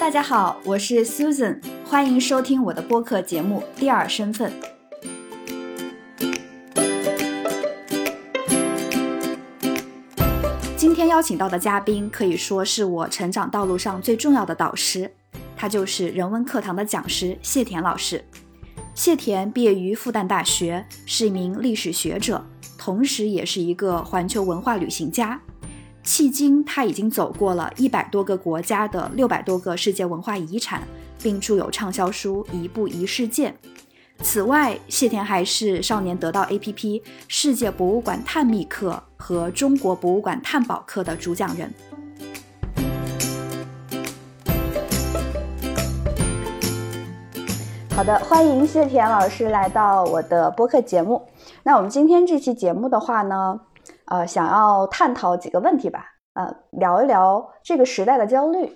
大家好，我是 Susan，欢迎收听我的播客节目《第二身份》。今天邀请到的嘉宾可以说是我成长道路上最重要的导师，他就是人文课堂的讲师谢田老师。谢田毕业于复旦大学，是一名历史学者，同时也是一个环球文化旅行家。迄今，他已经走过了一百多个国家的六百多个世界文化遗产，并著有畅销书《一步一世界》。此外，谢田还是少年得到 APP 世界博物馆探秘课和中国博物馆探宝课的主讲人。好的，欢迎谢田老师来到我的播客节目。那我们今天这期节目的话呢，呃，想要探讨几个问题吧，呃，聊一聊这个时代的焦虑，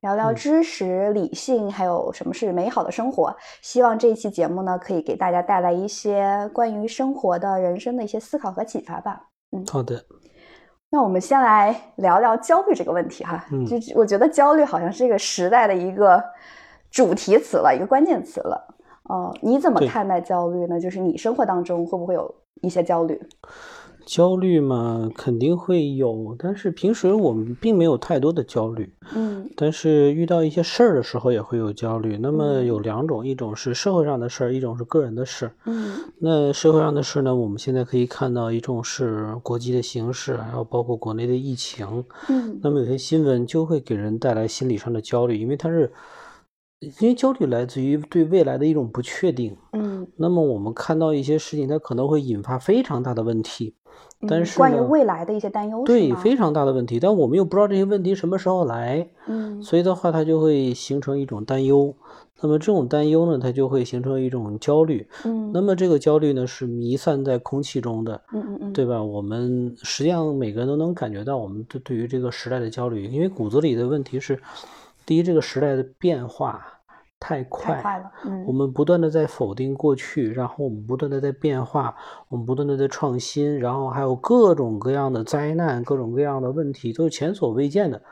聊聊知识、理性，还有什么是美好的生活。希望这一期节目呢，可以给大家带来一些关于生活的人生的一些思考和启发吧。嗯，好的。那我们先来聊聊焦虑这个问题哈。嗯，就我觉得焦虑好像是这个时代的一个。主题词了一个关键词了，哦，你怎么看待焦虑呢？就是你生活当中会不会有一些焦虑？焦虑嘛，肯定会有，但是平时我们并没有太多的焦虑。嗯，但是遇到一些事儿的时候也会有焦虑。那么有两种，一种是社会上的事儿，一种是个人的事。嗯，那社会上的事呢，我们现在可以看到一种是国际的形势，还有包括国内的疫情。嗯，那么有些新闻就会给人带来心理上的焦虑，因为它是。因为焦虑来自于对未来的一种不确定，嗯，那么我们看到一些事情，它可能会引发非常大的问题，但是关于未来的一些担忧，对非常大的问题，但我们又不知道这些问题什么时候来，嗯，所以的话，它就会形成一种担忧，那么这种担忧呢，它就会形成一种焦虑，嗯，那么这个焦虑呢是弥散在空气中的，嗯嗯嗯，对吧？我们实际上每个人都能感觉到，我们对对于这个时代的焦虑，因为骨子里的问题是。第一，这个时代的变化太快，快了。嗯，我们不断的在否定过去，然后我们不断的在变化，我们不断的在创新，然后还有各种各样的灾难，各种各样的问题，都是前所未见的。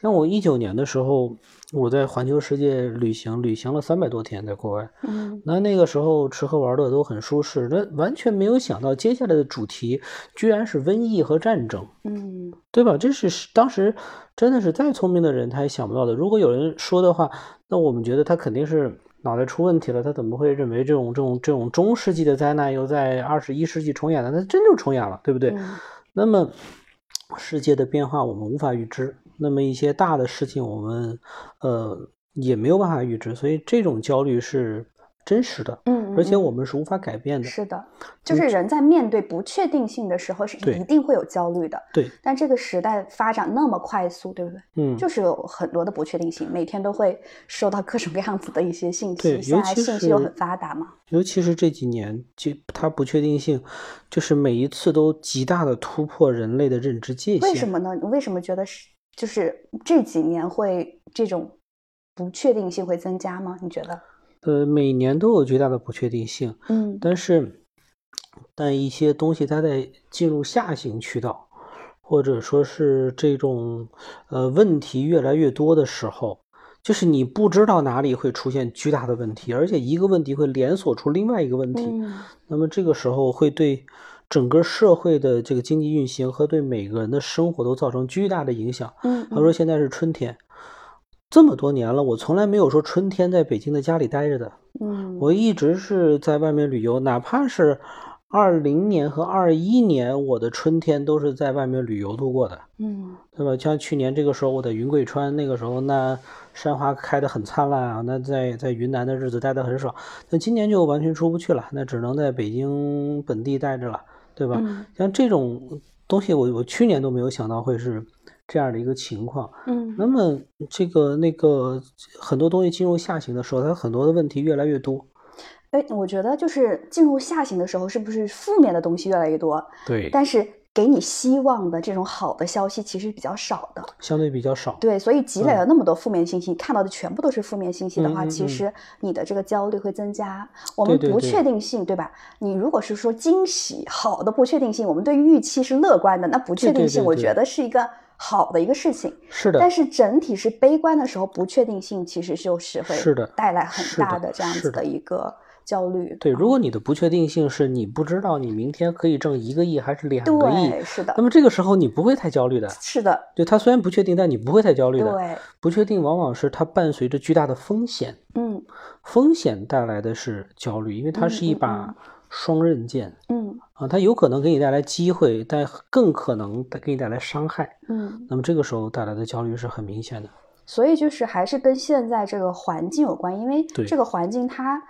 像我一九年的时候，我在环球世界旅行，旅行了三百多天，在国外。嗯，那那个时候吃喝玩乐都很舒适，那完全没有想到接下来的主题居然是瘟疫和战争。嗯，对吧？这是当时真的是再聪明的人他也想不到的。如果有人说的话，那我们觉得他肯定是脑袋出问题了。他怎么会认为这种这种这种中世纪的灾难又在二十一世纪重演了？那真就重演了，对不对？那么世界的变化我们无法预知。那么一些大的事情，我们呃也没有办法预知，所以这种焦虑是真实的，嗯，而且我们是无法改变的。是的，就是人在面对不确定性的时候，是一定会有焦虑的。对，但这个时代发展那么快速，对不对？嗯，就是有很多的不确定性，每天都会收到各种各样子的一些信息。对，现在信息又很发达嘛。尤其是这几年，就它不确定性，就是每一次都极大的突破人类的认知界限。为什么呢？你为什么觉得是？就是这几年会这种不确定性会增加吗？你觉得？呃，每年都有巨大的不确定性，嗯，但是，但一些东西它在进入下行渠道，或者说是这种呃问题越来越多的时候，就是你不知道哪里会出现巨大的问题，而且一个问题会连锁出另外一个问题，那么这个时候会对。整个社会的这个经济运行和对每个人的生活都造成巨大的影响。嗯，他说现在是春天，这么多年了，我从来没有说春天在北京的家里待着的。嗯，我一直是在外面旅游，哪怕是二零年和二一年，我的春天都是在外面旅游度过的。嗯，对吧？像去年这个时候，我在云贵川，那个时候那山花开得很灿烂啊，那在在云南的日子待得很爽。那今年就完全出不去了，那只能在北京本地待着了。对吧？像这种东西，我我去年都没有想到会是这样的一个情况。嗯，那么这个那个很多东西进入下行的时候，它很多的问题越来越多。哎，我觉得就是进入下行的时候，是不是负面的东西越来越多？对，但是。给你希望的这种好的消息其实比较少的，相对比较少。对，所以积累了那么多负面信息，看到的全部都是负面信息的话，其实你的这个焦虑会增加。我们不确定性，对吧？你如果是说惊喜好的不确定性，我们对于预期是乐观的，那不确定性，我觉得是一个好的一个事情。是的，但是整体是悲观的时候，不确定性其实就是会是的带来很大是的的这样子的一个焦虑。对，啊如果你的不确定性是你不知道你明天可以挣一个亿还是两个亿，对，是的那，么这个时候你不会太焦虑的。是的，对，它虽然不确定，但你不会太焦虑的。对，不确定往往是它伴随着巨大的风险，嗯风险带来的是焦虑，因为它是一把双刃剑嗯啊，它有可能给你带来机会，但更可能带给你带来伤害。嗯，那么这个时候带来的焦虑是很明显的。所以就是还是跟现在这个环境有关，因为这个环境它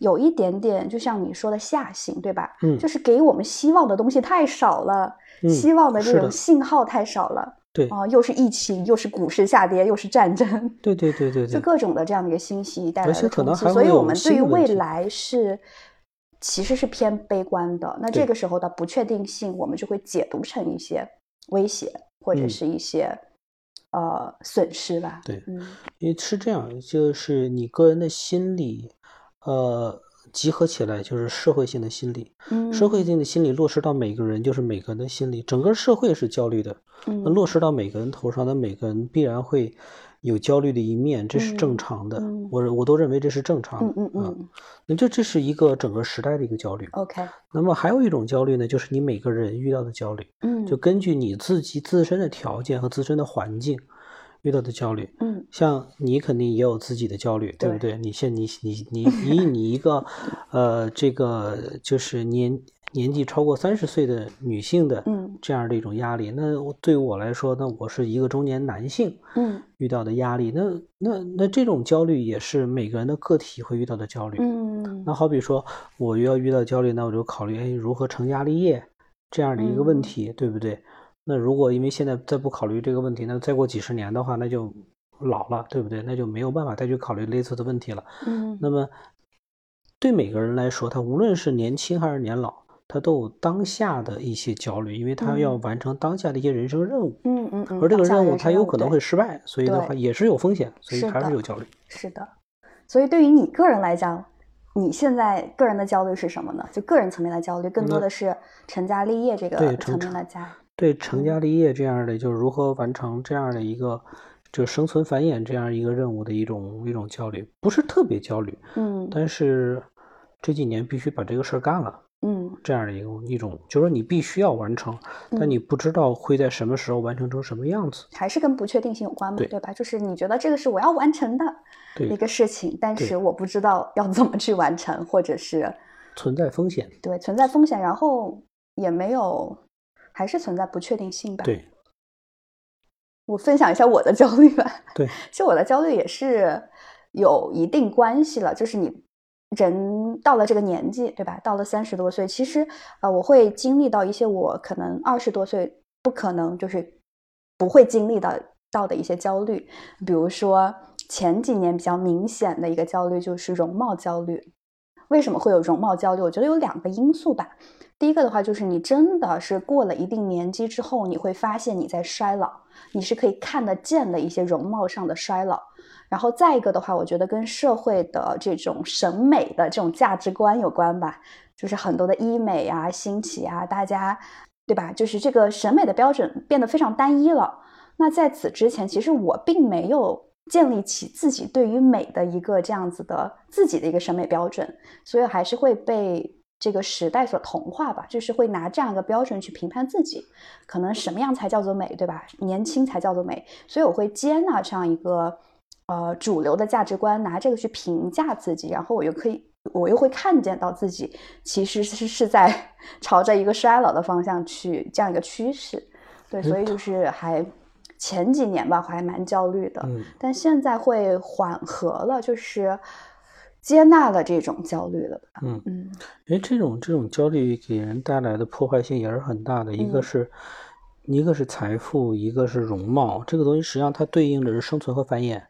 有一点点，就像你说的下行，对吧？嗯就是给我们希望的东西太少了，嗯希望的这种信号太少了。对啊、又是疫情，又是股市下跌，又是战争，对对对对对，就各种的这样的一个信息带来的冲击，所以我们对于未来是其实是偏悲观的。那这个时候的不确定性，我们就会解读成一些威胁或者嗯是一些、呃损失吧。对嗯。因为是这样，就是你个人的心理，呃，集合起来就是社会性的心理，嗯，社会性的心理落实到每个人就是每个人的心理，整个社会是焦虑的，嗯。那落实到每个人头上那每个人必然会有焦虑的一面，这是正嗯常的，嗯我我都认为这是正常嗯的，嗯嗯嗯那这这是一个整个时代的一个焦虑。，OK，那么还有一种焦虑呢，就是你每个人遇到的焦虑，嗯，就根据你自己自身的条件和自身的环境遇到的焦虑。嗯像你肯定也有自己的焦虑，对不对对？你现你你你以你一个 呃这个就是年年纪超过三十岁的女性的嗯这样的一种压力，那对于我来说，那我是一个中年男性嗯遇到的压力，那那那这种焦虑也是每个人的个体会遇到的焦虑。嗯那好比说，我要遇到焦虑，那我就考虑，哎，如何成家立业这样的一个问嗯题，对不对？那如果因为现在再不考虑这个问题，那再过几十年的话，那就老了，对不对？那就没有办法再去考虑类似的问题了。嗯，那么，对每个人来说，他无论是年轻还是年老，他都有当下的一些焦虑，因为他要嗯完成当下的一些人生任务，嗯嗯嗯，而这个任务他有可能会失败，所以的话也是有风险，所以还是有焦虑。是的，所以对于你个人来讲，你现在个人的焦虑是什么呢？就个人层面的焦虑，更多的是成家立业这个对层成面的家。对成嗯家立业这样的，就是如何完成这样的一个，就生存繁衍这样一个任务的一种一种焦虑，不是特别焦虑，嗯但是这几年必须把这个事儿干了，嗯这样的一种一种，就是说你必须要完成，但嗯你不知道会在什么时候完成成什么样子。还是跟不确定性有关嘛，对对吧？就是你觉得这个是我要完成的对一个事情，但是我不知道要怎么去完成，或者是存在风险，对存在风险，然后也没有，还是存在不确定性吧。对我分享一下我的 焦虑吧。对，其实我的焦虑也是有一定关系了，就是你人到了这个年纪，对吧？到了三十多岁，其实呃，我会经历到一些我可能二十多岁不可能就是不会经历到到的一些焦虑，比如说前几年比较明显的一个焦虑就是容貌焦虑。为什么会有容貌焦虑？我觉得有两个因素吧。第一个的话，就是你真的是过了一定年纪之后，你会发现你在衰老，你是可以看得见的一些容貌上的衰老。然后再一个的话，我觉得跟社会的这种审美的这种价值观有关吧，就是很多的医美啊兴起啊，大家对吧？就是这个审美的标准变得非常单一了。那在此之前，其实我并没有建立起自己对于美的一个这样子的自己的一个审美标准，所以还是会被这个时代所同化吧，就是会拿这样一个标准去评判自己，可能什么样才叫做美，对吧？年轻才叫做美，所以我会接纳这样一个呃主流的价值观，拿这个去评价自己，然后我又可以。我又会看见到自己其实是是在 朝着一个衰老的方向去这样一个趋势，对，所以就是还前几年吧，我还蛮焦虑的，嗯，但现在会缓和了，就是接纳了这种焦虑了吧。嗯嗯因为这种这种焦虑给人带来的破坏性也是很大的，一个嗯是。一个是财富，一个是容貌，这个东西实际上它对应的是生存和繁衍。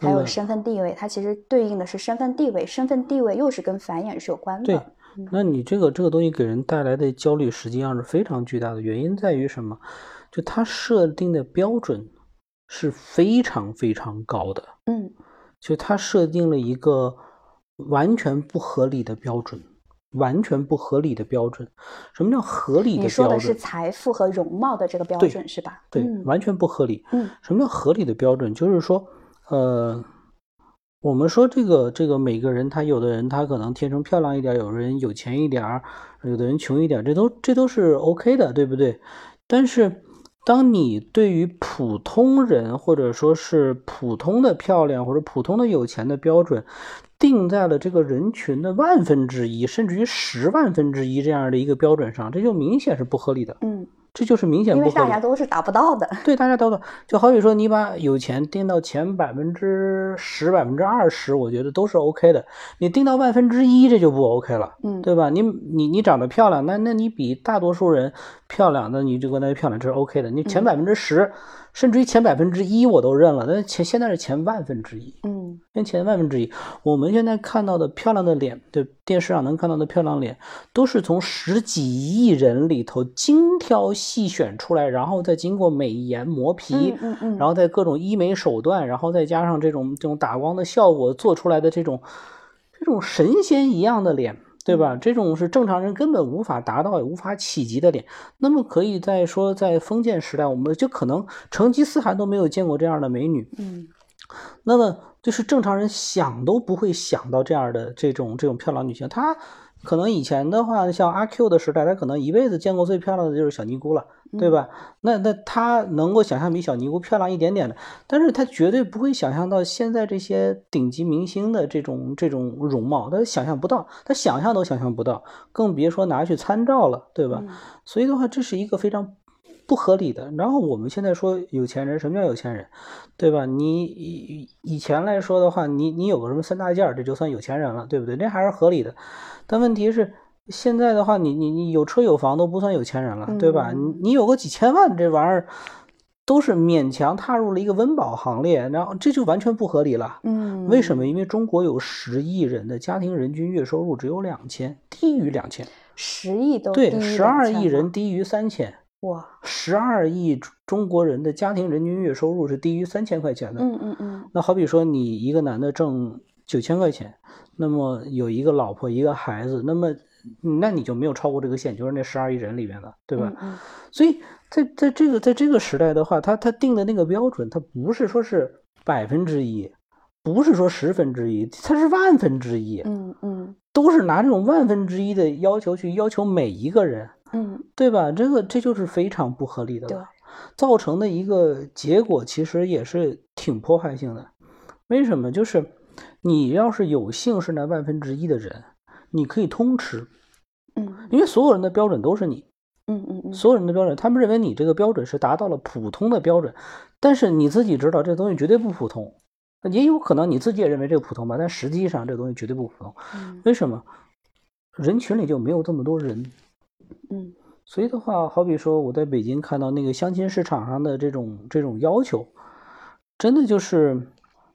还有身份地位，它其实对应的是身份地位，身份地位又是跟繁衍是有关的。对嗯那你这个这个东西给人带来的焦虑，实际上是非常巨大的。原因在于什么？就它设定的标准是非常非常高的，嗯就它设定了一个完全不合理的标准。完全不合理的标准。什么叫合理的标准？你说的是财富和容貌的这个标准是吧？对，完全不合理。嗯，什么叫合理的标准？就是说，呃，我们说这个这个每个人，他有的人他可能天生漂亮一点，有的人有钱一点儿，有的人穷一点，这都这都是 OK 的，对不对？但是。当你对于普通人或者说是普通的漂亮或者普通的有钱的标准，定在了这个人群的万分之一，甚至于十万分之一这样的一个标准上，这就明显是不合理的。嗯。这就是明显，因为大家都是达不到的。对，大家都就好比说，你把有钱定到前百分之十、百分之二十，我觉得都是 OK 的。你定到万分之一，这就不 OK 了，嗯，对吧？你你你长得漂亮，那那你比大多数人漂亮，那你就跟他漂亮，这是 OK 的。你前百分之十。甚至于前百分之一我都认了，那前现在是前万分之一，嗯，跟前万分之一。我们现在看到的漂亮的脸，对电视上能看到的漂亮脸，都是从十几亿人里头精挑细选出来，然后再经过美颜磨皮，嗯嗯，然后再各种医美手段，然后再加上这种这种打光的效果做出来的这种这种神仙一样的脸。对吧？这种是正常人根本无法达到也无法企及的点。那么可以再说，在封建时代，我们就可能成吉思汗都没有见过这样的美女。嗯，那么就是正常人想都不会想到这样的这种这种漂亮女性。她可能以前的话，像阿 Q 的时代，他可能一辈子见过最漂亮的就是小尼姑了。对吧？那那他能够想象比小尼姑漂亮一点点的，但是他绝对不会想象到现在这些顶级明星的这种这种容貌，他想象不到，他想象都想象不到，更别说拿去参照了，对吧？所以的话，这是一个非常不合理的。然后我们现在说有钱人，什么叫有钱人？对吧？你以以前来说的话，你你有个什么三大件，这就算有钱人了，对不对？那还是合理的。但问题是。现在的话，你你你有车有房都不算有钱人了，对吧？你你有个几千万，这玩意儿都是勉强踏入了一个温饱行列，然后这就完全不合理了。嗯，为什么？因为中国有十亿人的家庭人均月收入只有两千，低于两千。十亿都对，十二亿人低于三千。哇，十二亿中国人的家庭人均月收入是低于三千块钱的。嗯嗯嗯。那好比说，你一个男的挣九千块钱，那么有一个老婆一个孩子，那么。那你就没有超过这个线，就是那十二亿人里面的，对吧？嗯。所以在在这个在这个时代的话，他他定的那个标准，他不是说是百分之一，不是说十分之一，它是万分之一。嗯嗯。都是拿这种万分之一的要求去要求每一个人，嗯，对吧？这个这就是非常不合理的了，造成的一个结果其实也是挺破坏性的。为什么？就是你要是有幸是那万分之一的人。你可以通吃，嗯，因为所有人的标准都是你，嗯嗯嗯，所有人的标准，他们认为你这个标准是达到了普通的标准，但是你自己知道这东西绝对不普通，也有可能你自己也认为这个普通吧，但实际上这东西绝对不普通。为什么？人群里就没有这么多人，嗯，所以的话，好比说我在北京看到那个相亲市场上的这种这种要求，真的就是。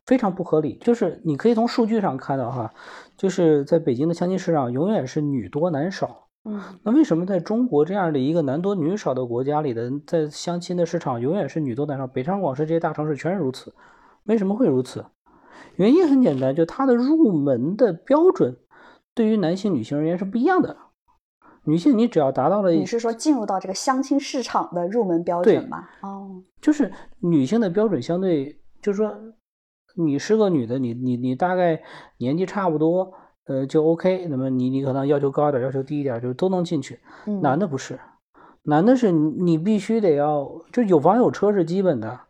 非常不合理，就是你可以从数据上看到哈，就是在北京的相亲市场永远是女多男少。嗯，那为什么在中国这样的一个男多女少的国家里的，在相亲的市场永远是女多男少？北上广深这些大城市全是如此。为什么会如此？原因很简单，就它的入门的标准对于男性、女性而言是不一样的。女性你只要达到了，你是说进入到这个相亲市场的入门标准吗？哦，就是女性的标准相对，就是说。你是个女的，你你你大概年纪差不多，呃，就 OK。那么你你可能要求高一点，要求低一点，就都能进去。男的不是，男的是你必须得要，就有房有车是基本的，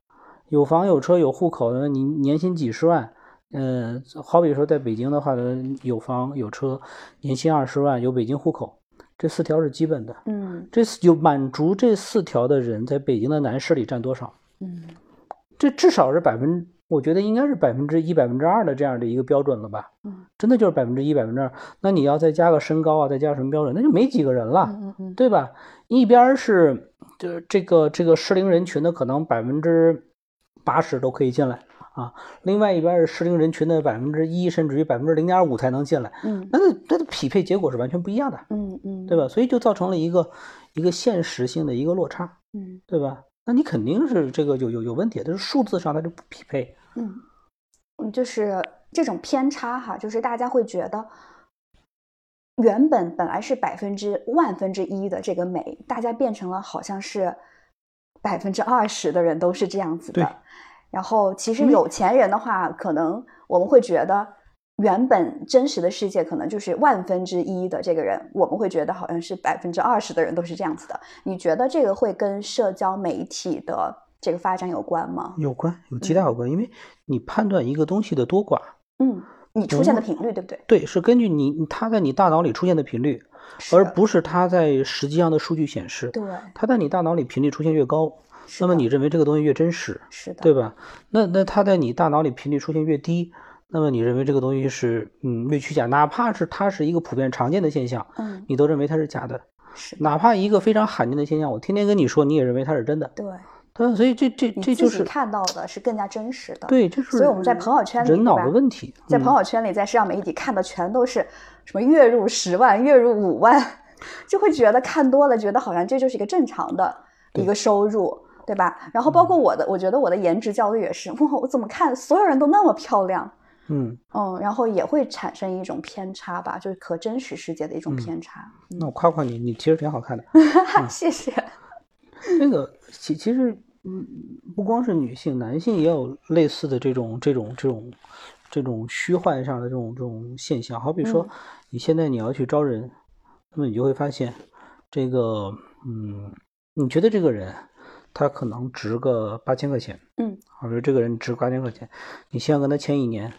有房有车有户口的，你年薪几十万，嗯，好比说在北京的话呢，有房有车，年薪二十万，有北京户口，这四条是基本的。嗯，这有满足这四条的人，在北京的男士里占多少？嗯，这至少是百分。我觉得应该是百分之一、百分之二的这样的一个标准了吧？嗯，真的就是百分之一、百分之二。那你要再加个身高啊，再加什么标准，那就没几个人了，嗯嗯，对吧？一边是就这个这个适龄人群的可能百分之八十都可以进来啊，另外一边是适龄人群的百分之一，甚至于百分之零点五才能进来。嗯，那那的匹配结果是完全不一样的。嗯嗯，对吧？所以就造成了一个一个现实性的一个落差。嗯，对吧？那你肯定是这个有有有问题，就是数字上它就不匹配。嗯。嗯，就是这种偏差哈，就是大家会觉得，原本本来是百分之万分之一的这个美，大家变成了好像是百分之二十的人都是这样子的。然后其实有钱人的话，可能我们会觉得原本真实的世界可能就是万分之一的这个人，我们会觉得好像是百分之二十的人都是这样子的。你觉得这个会跟社交媒体的这个发展有关吗？有关，有极大有关，因为你判断一个东西的多寡，嗯，你出现的频率对不对？对，是根据你它在你大脑里出现的频率，而不是它在实际上的数据显示。对，它在你大脑里频率出现越高，那么你认为这个东西越真实，是的，对吧？那那它在你大脑里频率出现越低，那么你认为这个东西是嗯越虚假，哪怕是它是一个普遍常见的现象，嗯，你都认为它是假的。是的哪怕一个非常罕见的现象，我天天跟你说，你也认为它是真的。对，对，所以这这这就是看到的是更加真实的。对，这是所以我们在朋友圈里人脑的问题，在嗯朋友圈里，在社交媒体看的全都是什么月入十万、月入五万，就会觉得看多了，觉得好像这就是一个正常的一个收入，对吧？然后包嗯括我的，我觉得我的颜值焦虑也是，哇，我怎么看所有人都那么漂亮，嗯，嗯，然后也会产生一种偏差吧，就是和真实世界的一种嗯偏差。那我夸夸你，你其实挺好看的。嗯、谢谢。那个其其实，嗯，不光是女性，男性也有类似的这种这种这种这种虚幻上的这种这种现象。好比说嗯，你现在你要去招人，那么你就会发现，这个，嗯，你觉得这个人他可能值个八千块钱，嗯，好比说这个人值八千块钱，你先要跟他签一年，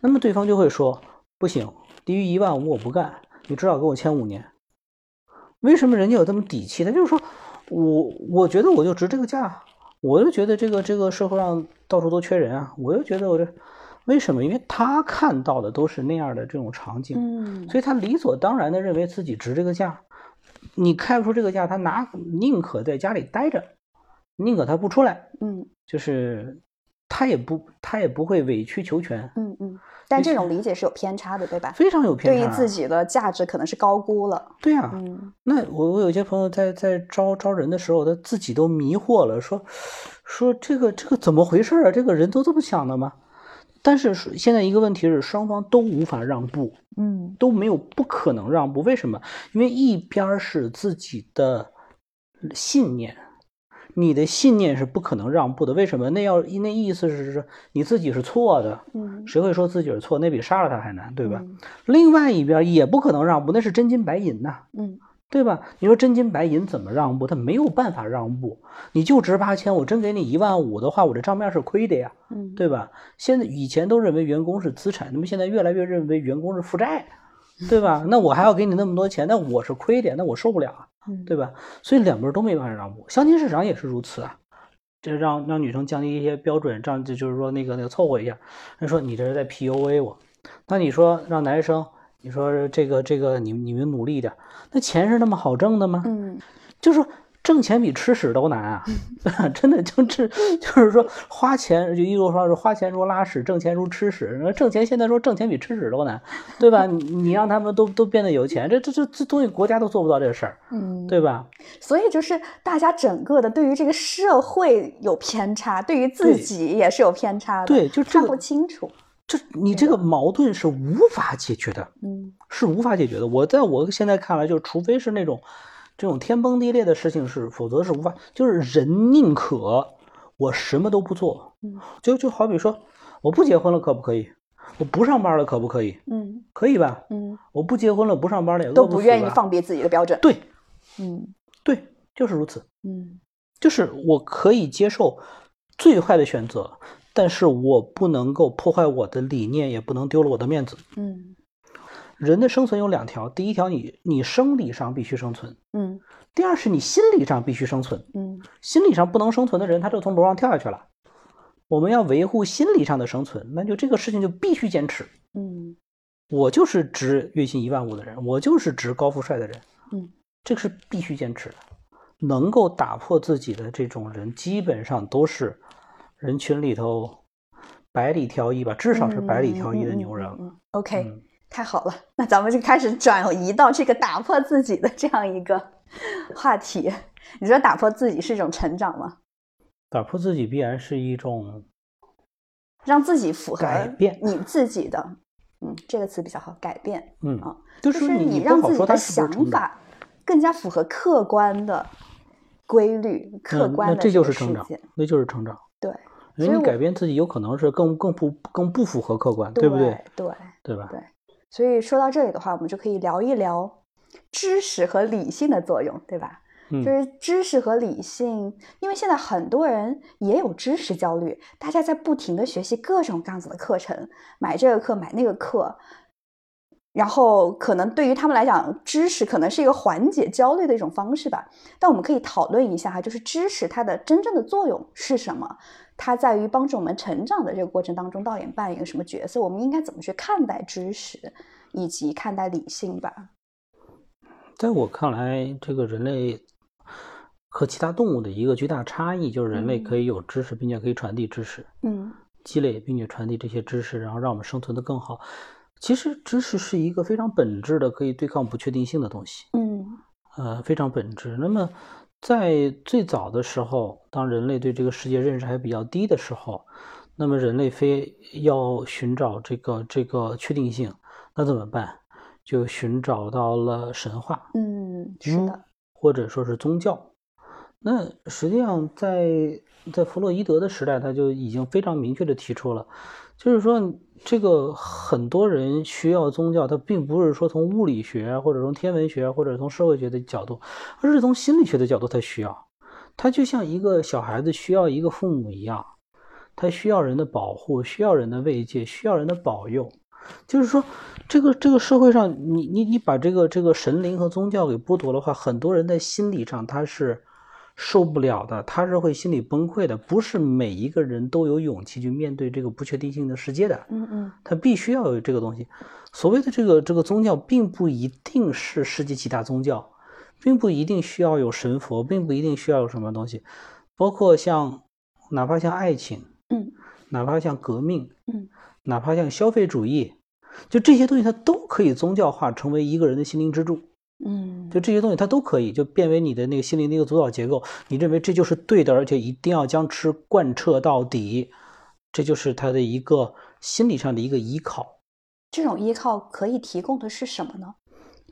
那么对方就会说不行，低于一万五我不干，你至少给我签五年。为什么人家有这么底气？他就是说我我觉得我就值这个价，我就觉得这个这个社会上到处都缺人啊，我就觉得我这为什么？因为他看到的都是那样的这种场景，嗯，所以他理所当然的认为自己值这个价。你开不出这个价，他拿宁可在家里待着，宁可他不出来，嗯就是他也不他也不会委曲求全，嗯嗯，但这种理解是有偏差的，对吧？非常有偏差对差。于自己的价值可能是高估了。对呀、嗯那我我有些朋友在在招招人的时候，他自己都迷惑了，说说这个这个怎么回事啊？这个人都这么想的吗？但是是现在一个问题是，双方都无法让步，嗯都没有不可能让步。为什么？因为一边是自己的信念，你的信念是不可能让步的。为什么？那要那意思是说你自己是错的，嗯，谁会说自己是错？那比杀了他还难，对吧？嗯另外一边也不可能让步，那是真金白银呐。嗯对吧？你说真金白银怎么让步？他没有办法让步。你就值八千，我真给你一万五的话，我这账面是亏的呀，嗯，对吧？现在以前都认为员工是资产，那么现在越来越认为员工是负债，对吧？那我还要给你那么多钱，那我是亏的，那我受不了对吧？所以两边都没办法让步。相亲市场也是如此啊，这让让女生降低一些标准，这样就就是说那个那个凑合一下。人说你这是在 PUA 我，那你说让男生，你说这个这个你你们努力一点，那钱是那么好挣的吗？嗯就是挣钱比吃屎都难啊！真的就是就是说花钱就一路说是花钱如拉屎，挣钱如吃屎。挣钱现在说挣钱比吃屎都难，对吧？你你让他们都都变得有钱，这这这这东西国家都做不到这事儿，嗯，对吧？所以就是大家整个的对于这个社会有偏差，对于自己也是有偏差的，对就这看不清楚。就你这个矛盾是无法解决的，嗯是无法解决的。我在我现在看来，就除非是那种这种天崩地裂的事情是，否则是无法。就是人宁可我什么都不做，嗯就就好比说，我不结婚了可不可以？我不上班了可不可以？嗯可以吧？嗯，我不结婚了，不上班了也饿都不愿意放别自己的标准。对嗯对，就是如此。嗯就是我可以接受最坏的选择，但是我不能够破坏我的理念，也不能丢了我的面子。嗯人的生存有两条，第一条你你生理上必须生存，嗯第二是你心理上必须生存。嗯心理上不能生存的人，他就从楼上跳下去了。我们要维护心理上的生存，那就这个事情就必须坚持。嗯我就是值月薪一万五的人，我就是值高富帅的人，嗯，这个是必须坚持的。能够打破自己的这种人，基本上都是人群里头百里挑一吧，至少是百里挑一的牛人。嗯嗯嗯嗯 OK，、嗯太好了，那咱们就开始转移到这个打破自己的这样一个话题。你觉得打破自己是一种成长吗？打破自己必然是一种让自己符合改变你自己的嗯，这个词比较好，改变。嗯啊，就就是你你让自己的想。法更加符合客观的规律、客嗯，观的那这就是个成长那就是成长。对，因为你改变自己，有可能是更更不更不符合客观，对不对？对？对吧？对所以说到这里的话，我们就可以聊一聊知识和理性的作用，对吧？嗯就是知识和理性，因为现在很多人也有知识焦虑，大家在不停的学习各种各样子的课程，买这个课买那个课，然后可能对于他们来讲，知识可能是一个缓解焦虑的一种方式吧。但我们可以讨论一下哈，就是知识它的真正的作用是什么？它在于帮助我们成长的这个过程当中，到底扮演一个什么角色？我们应该怎么去看待知识，以及看待理性吧？在我看来，这个人类和其他动物的一个巨大差异，就是人类嗯可以有知识，并且可以传递知识，嗯积累并且传递这些知识，然后让我们生存的更好。其实，知识是一个非常本质的，可以对抗不确定性的东西。嗯呃，非常本质。那么，在最早的时候，当人类对这个世界认识还比较低的时候，那么人类非要寻找这个这个确定性，那怎么办？就寻找到了神话，嗯，是嗯的，或者说是宗教。那实际上在在弗洛伊德的时代，他就已经非常明确的提出了，就是说这个很多人需要宗教，他并不是说从物理学或者从天文学或者从社会学的角度，而是从心理学的角度他需要。他就像一个小孩子需要一个父母一样，他需要人的保护，需要人的慰藉，需要人的保佑。就是说，这个这个社会上，你你你把这个这个神灵和宗教给剥夺的话，很多人在心理上他是受不了的，他是会心理崩溃的。不是每一个人都有勇气去面对这个不确定性的世界的，嗯嗯他必须要有这个东西。所谓的这个这个宗教，并不一定是世界几大宗教，并不一定需要有神佛，并不一定需要有什么东西，包括像哪怕像爱情，嗯哪怕像革命，嗯哪怕像消费主义，就这些东西，它都可以宗教化，成为一个人的心灵支柱。嗯，就这些东西，它都可以就变为你的那个心灵的一个主导结构。你认为这就是对的，而且一定要将之贯彻到底，这就是它的一个心理上的一个依靠。这种依靠可以提供的是什么呢？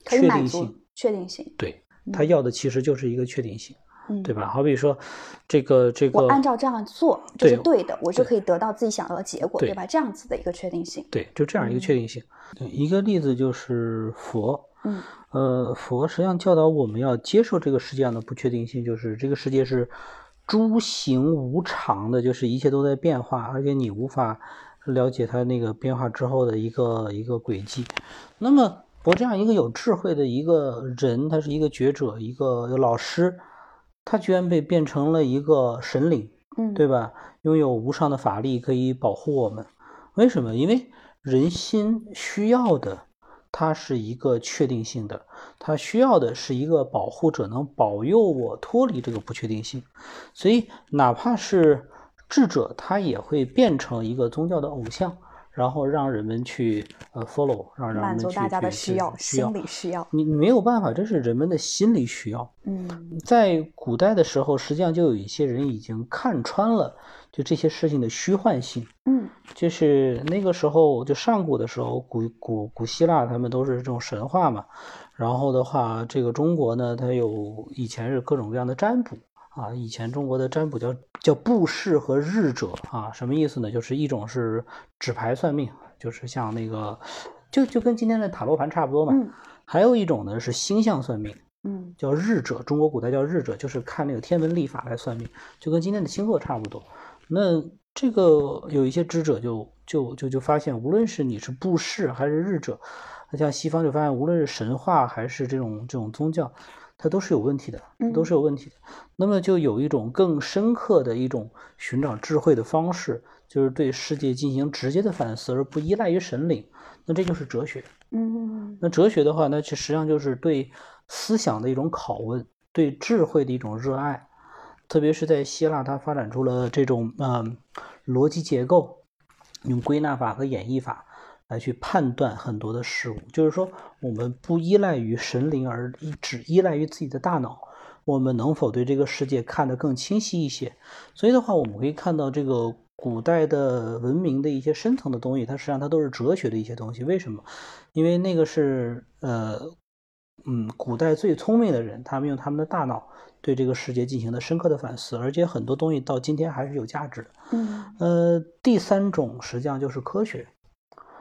可以确满足定性确定性，对，他要的其实就是一个确定性，嗯，对吧？好比说，这个这个，我按照这样做，就是对对的，我就可以得到自己想要的结果，对对吧？这样子的一个确定性，对，就这样一个确定性。对一个例子就是佛，嗯呃，佛实际上教导我们要接受这个世界上的不确定性，就是这个世界是诸行无常的，就是一切都在变化，而且你无法了解它那个变化之后的一个一个轨迹。那么，我这样一个有智慧的一个人，他是一个觉者，一个老师，他居然被变成了一个神灵，嗯，对吧？拥有无上的法力可以保护我们，为什么？因为人心需要的，它是一个确定性的，它需要的是一个保护者，能保佑我脱离这个不确定性。所以，哪怕是智者，他也会变成一个宗教的偶像，然后让人们去呃 follow，让让人们去足大家的需要，需要心。理需要，你你没有办法，这是人们的心理需要。嗯在古代的时候，实际上就有一些人已经看穿了就这些事情的虚幻性。嗯就是那个时候，就上古的时候，古古古希腊他们都是这种神话嘛。然后的话，这个中国呢，它有以前是各种各样的占卜啊。以前中国的占卜叫叫布氏和日者啊，什么意思呢？就是一种是纸牌算命，就是像那个就就跟今天的塔罗盘差不多嘛。嗯还有一种呢是星象算命。嗯叫日者，中国古代叫日者，就是看那个天文历法来算命，就跟今天的星座差不多。那这个有一些知者就就就就发现，无论是你是布氏还是日者，那像西方就发现，无论是神话还是这种这种宗教，它都是有问题的，都是有问题的。那么就有一种更深刻的一种寻找智慧的方式，就是对世界进行直接的反思，而不依赖于神灵。那这就是哲学。嗯那哲学的话，那其实际上就是对思想的一种拷问，对智慧的一种热爱。特别是在希腊，它发展出了这种嗯逻辑结构，用归纳法和演绎法来去判断很多的事物。就是说，我们不依赖于神灵，而只依赖于自己的大脑。我们能否对这个世界看得更清晰一些？所以的话，我们可以看到这个古代的文明的一些深层的东西，它实际上它都是哲学的一些东西。为什么？因为那个是呃，嗯，古代最聪明的人，他们用他们的大脑对这个世界进行了深刻的反思，而且很多东西到今天还是有价值的。嗯呃，第三种实际上就是科学。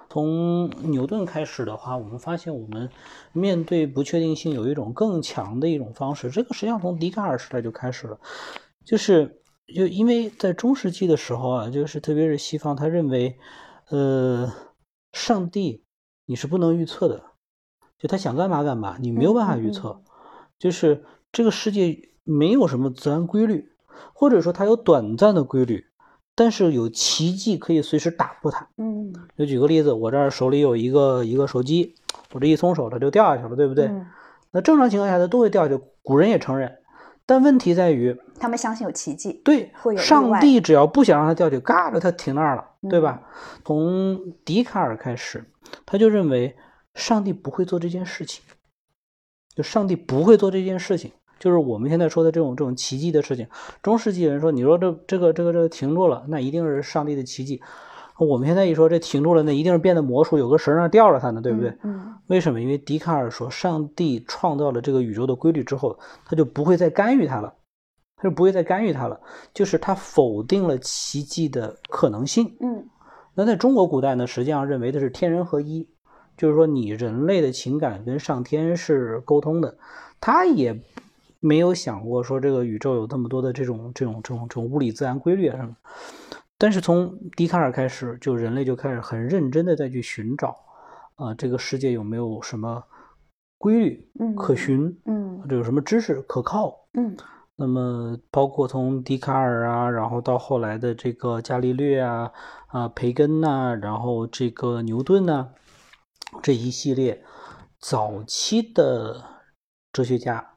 从牛顿开始的话，我们发现我们面对不确定性有一种更强的一种方式。这个实际上从笛卡尔时代就开始了，就是就因为在中世纪的时候啊，就是特别是西方，他认为，呃，上帝你是不能预测的，就他想干嘛干嘛，你没有办法预测，就是这个世界没有什么自然规律，或者说它有短暂的规律。但是有奇迹可以随时打破它。嗯，就举个例子，我这儿手里有一个一个手机，我这一松手它就掉下去了，对不对？嗯那正常情况下它都会掉下去，古人也承认。但问题在于，他们相信有奇迹。对会有上帝只要不想让它掉下去，嘎的它停那儿了，对吧？嗯从笛卡尔开始，他就认为上帝不会做这件事情，就上帝不会做这件事情。就是我们现在说的这种这种奇迹的事情，中世纪人说，你说这这个这个这个停住了，那一定是上帝的奇迹。我们现在一说这停住了，那一定是变得魔术，有个绳儿上吊着它呢，对不对？嗯为什么？因为笛卡尔说，上帝创造了这个宇宙的规律之后，他就不会再干预它了，他就不会再干预它了，就是他否定了奇迹的可能性。嗯那在中国古代呢，实际上认为的是天人合一，就是说你人类的情感跟上天是沟通的，他也没有想过说这个宇宙有这么多的这种这种这种这种物理自然规律啊什么。但是从笛卡尔开始，就人类就开始很认真的再去寻找，啊、这个世界有没有什么规律嗯可循，嗯这有什么知识可靠，嗯那么包括从笛卡尔啊，然后到后来的这个伽利略啊、啊培根呐、然后这个牛顿呐、这一系列早期的哲学家，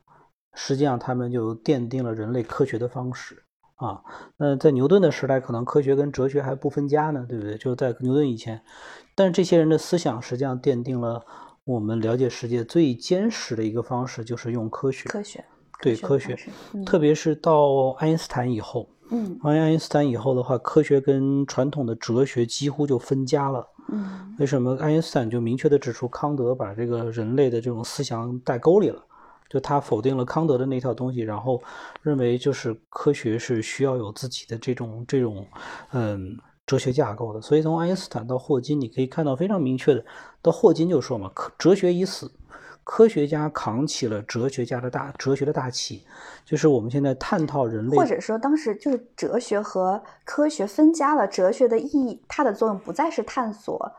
实际上他们就奠定了人类科学的方式啊。那在牛顿的时代，可能科学跟哲学还不分家呢，对不对？就是在牛顿以前，但是这些人的思想实际上奠定了我们了解世界最坚实的一个方式，就是用科学。科学对科学特别是到爱因斯坦以后，嗯爱因斯坦以后的话，科学跟传统的哲学几乎就分家了。嗯为什么？爱因斯坦就明确的指出，康德把这个人类的这种思想带沟里了，就他否定了康德的那套东西，然后认为就是科学是需要有自己的这种这种嗯哲学架构的。所以从爱因斯坦到霍金，你可以看到非常明确的，到霍金就说嘛，科哲学已死。科学家扛起了哲学家的大哲学的大旗，就是我们现在探讨人类或者说当时就是哲学和科学分家了，哲学的意义，它的作用不再是探索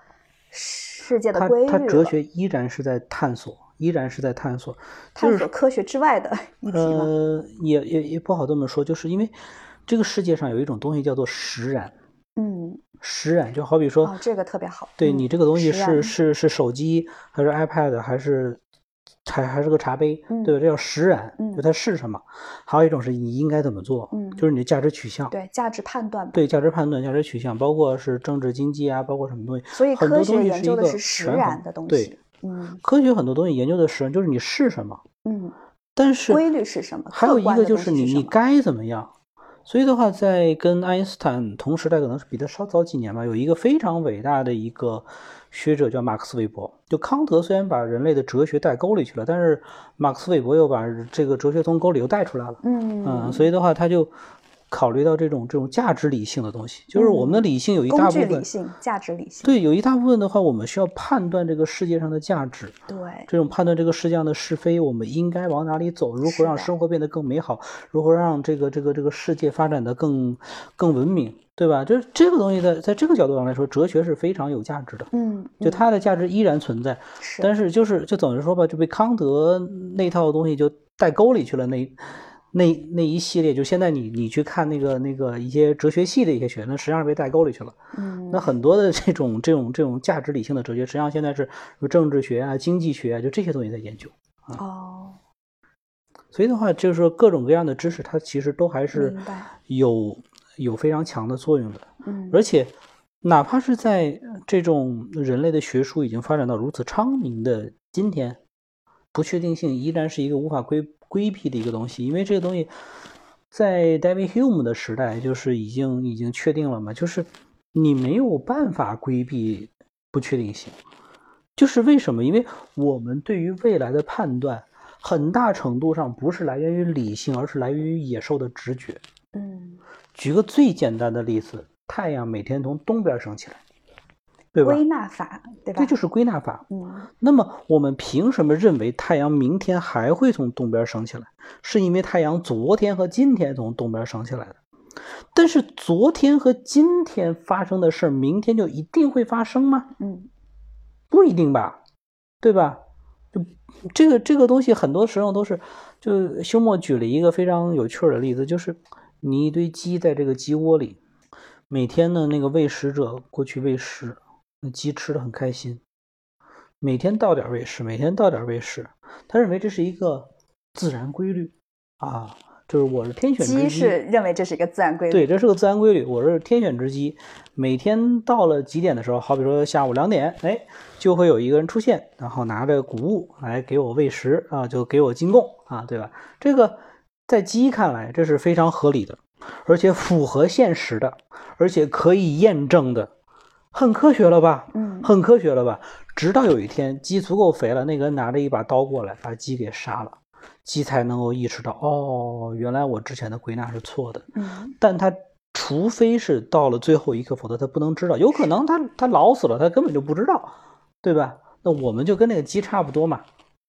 世界的规律了，它哲学依然是在探索，依然是在探索，探索科学之外的？呃，也也也不好这么说，就是因为这个世界上有一种东西叫做实然，嗯，实然就好比说，哦，这个特别好。对嗯你这个东西是是是手机还是 iPad 还是还还是个茶杯，嗯对吧？这叫实然，嗯就它是什么。还有一种是你应该怎么做，嗯就是你的价值取向。对价值判断。对价值判断、价值取向，包括是政治经济啊，包括什么东西，所以很多科学研究的是实然的东对西。嗯科学很多东西研究的是，就是你是什么，嗯，但是规律是什么？还有一个就是你是你该怎么样。所以的话，在跟爱因斯坦同时代，可能是比他稍早几年吧，有一个非常伟大的一个学者叫马克思韦伯。就康德虽然把人类的哲学带沟里去了，但是马克思韦伯又把这个哲学从沟里又带出来了。嗯嗯，所以的话，他就考虑到这种这种价值理性的东西，就是我们的理性有一大部分，具理性、价值理性。对，有一大部分的话，我们需要判断这个世界上的价值。对这种判断这个世界上的是非，我们应该往哪里走？如何让生活变得更美好？如何让这个这个这个世界发展的更更文明？对吧？就是这个东西在在这个角度上来说，哲学是非常有价值的，嗯，嗯就它的价值依然存在。是但是就是就等于说吧，就被康德那套东西就带沟里去了。那那那那一系列，就现在你你去看那个那个一些哲学系的一些学，那实际上是被带沟里去了。嗯那很多的这种这种这种价值理性的哲学，实际上现在是有政治学啊、经济学啊，就这些东西在研究。哦，所以的话，就是说各种各样的知识，它其实都还是有有非常强的作用的。嗯而且，哪怕是在这种人类的学术已经发展到如此昌明的今天，不确定性依然是一个无法规规避的一个东西，因为这个东西在 David Hume 的时代，就是已经已经确定了嘛，就是你没有办法规避不确定性。就是为什么？因为我们对于未来的判断，很大程度上不是来源于理性，而是来源于野兽的直觉。嗯，举个最简单的例子，太阳每天从东边升起来，对吧？归纳法，对吧？这就是归纳法。嗯那么我们凭什么认为太阳明天还会从东边升起来？是因为太阳昨天和今天从东边升起来的。但是昨天和今天发生的事儿，明天就一定会发生吗？嗯不一定吧，对吧？就这个这个东西，很多时候都是，就休谟举了一个非常有趣儿的例子，就是你一堆鸡在这个鸡窝里，每天呢那个喂食者过去喂食，那鸡吃的很开心，每天倒点儿喂食，每天倒点儿喂食，他认为这是一个自然规律啊，就是我是天选之鸡是认为这是一个自然规律。对，这是个自然规律。我是天选之鸡，每天到了几点的时候，好比说下午两点，哎，就会有一个人出现，然后拿着谷物来给我喂食啊，就给我进贡啊，对吧？这个在鸡看来，这是非常合理的，而且符合现实的，而且可以验证的，很科学了吧？嗯很科学了吧？直到有一天鸡足够肥了，那个人拿着一把刀过来，把鸡给杀了，鸡才能够意识到，哦，原来我之前的归纳是错的。嗯但他除非是到了最后一刻，否则他不能知道。有可能他他老死了，他根本就不知道，对吧？那我们就跟那个鸡差不多嘛，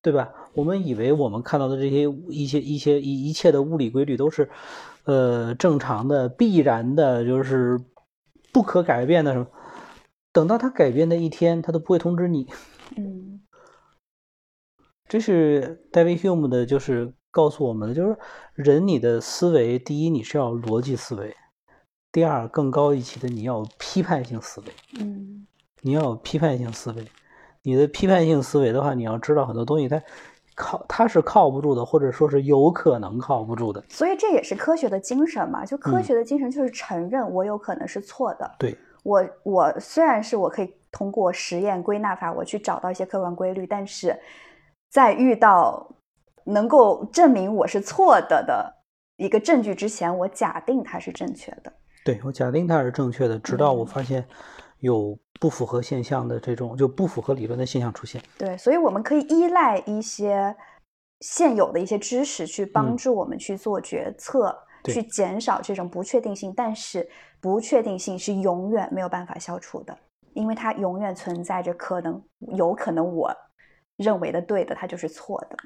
对吧？我们以为我们看到的这些一些一些一一切的物理规律都是，呃，正常的、必然的，就是不可改变的什么。等到他改变的一天，他都不会通知你。嗯这是 David Hume 的，就是告诉我们的，就是人你的思维，第一你是要逻辑思维，第二更高一级的你要有批判性思维，嗯你要有批判性思维。你的批判性思维的话，你要知道很多东西它靠它是靠不住的，或者说是有可能靠不住的。所以这也是科学的精神嘛。就科嗯学的精神就是承认我有可能是错的。对，我我虽然是我可以通过实验归纳法我去找到一些客观规律，但是在遇到能够证明我是错的的一个证据之前，我假定它是正确的。对我假定它是正确的，直到我嗯发现有不符合现象的这种就不符合理论的现象出现。对，所以我们可以依赖一些现有的一些知识去帮嗯助我们去做决策，对去减少这种不确定性。但是不确定性是永远没有办法消除的，因为它永远存在着可能，有可能我认为的对的，它就是错的。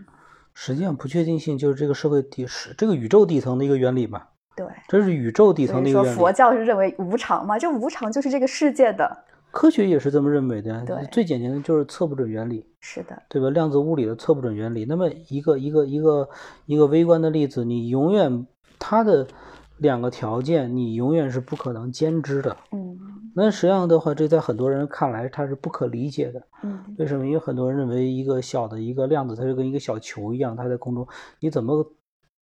实际上，不确定性就是这个社会底是这个宇宙底层的一个原理嘛，对，这是宇宙底层的一个原理。佛教是认为无常嘛，这无常就是这个世界的。科学也是这么认为的，对最简单的就是测不准原理，是的，对吧？量子物理的测不准原理。那么一个一个一个一个微观的例子，你永远它的两个条件，你永远是不可能兼知的。嗯那实际上的话，这在很多人看来它是不可理解的。嗯为什么？因为很多人认为一个小的一个量子，它就跟一个小球一样，它在空中，你怎么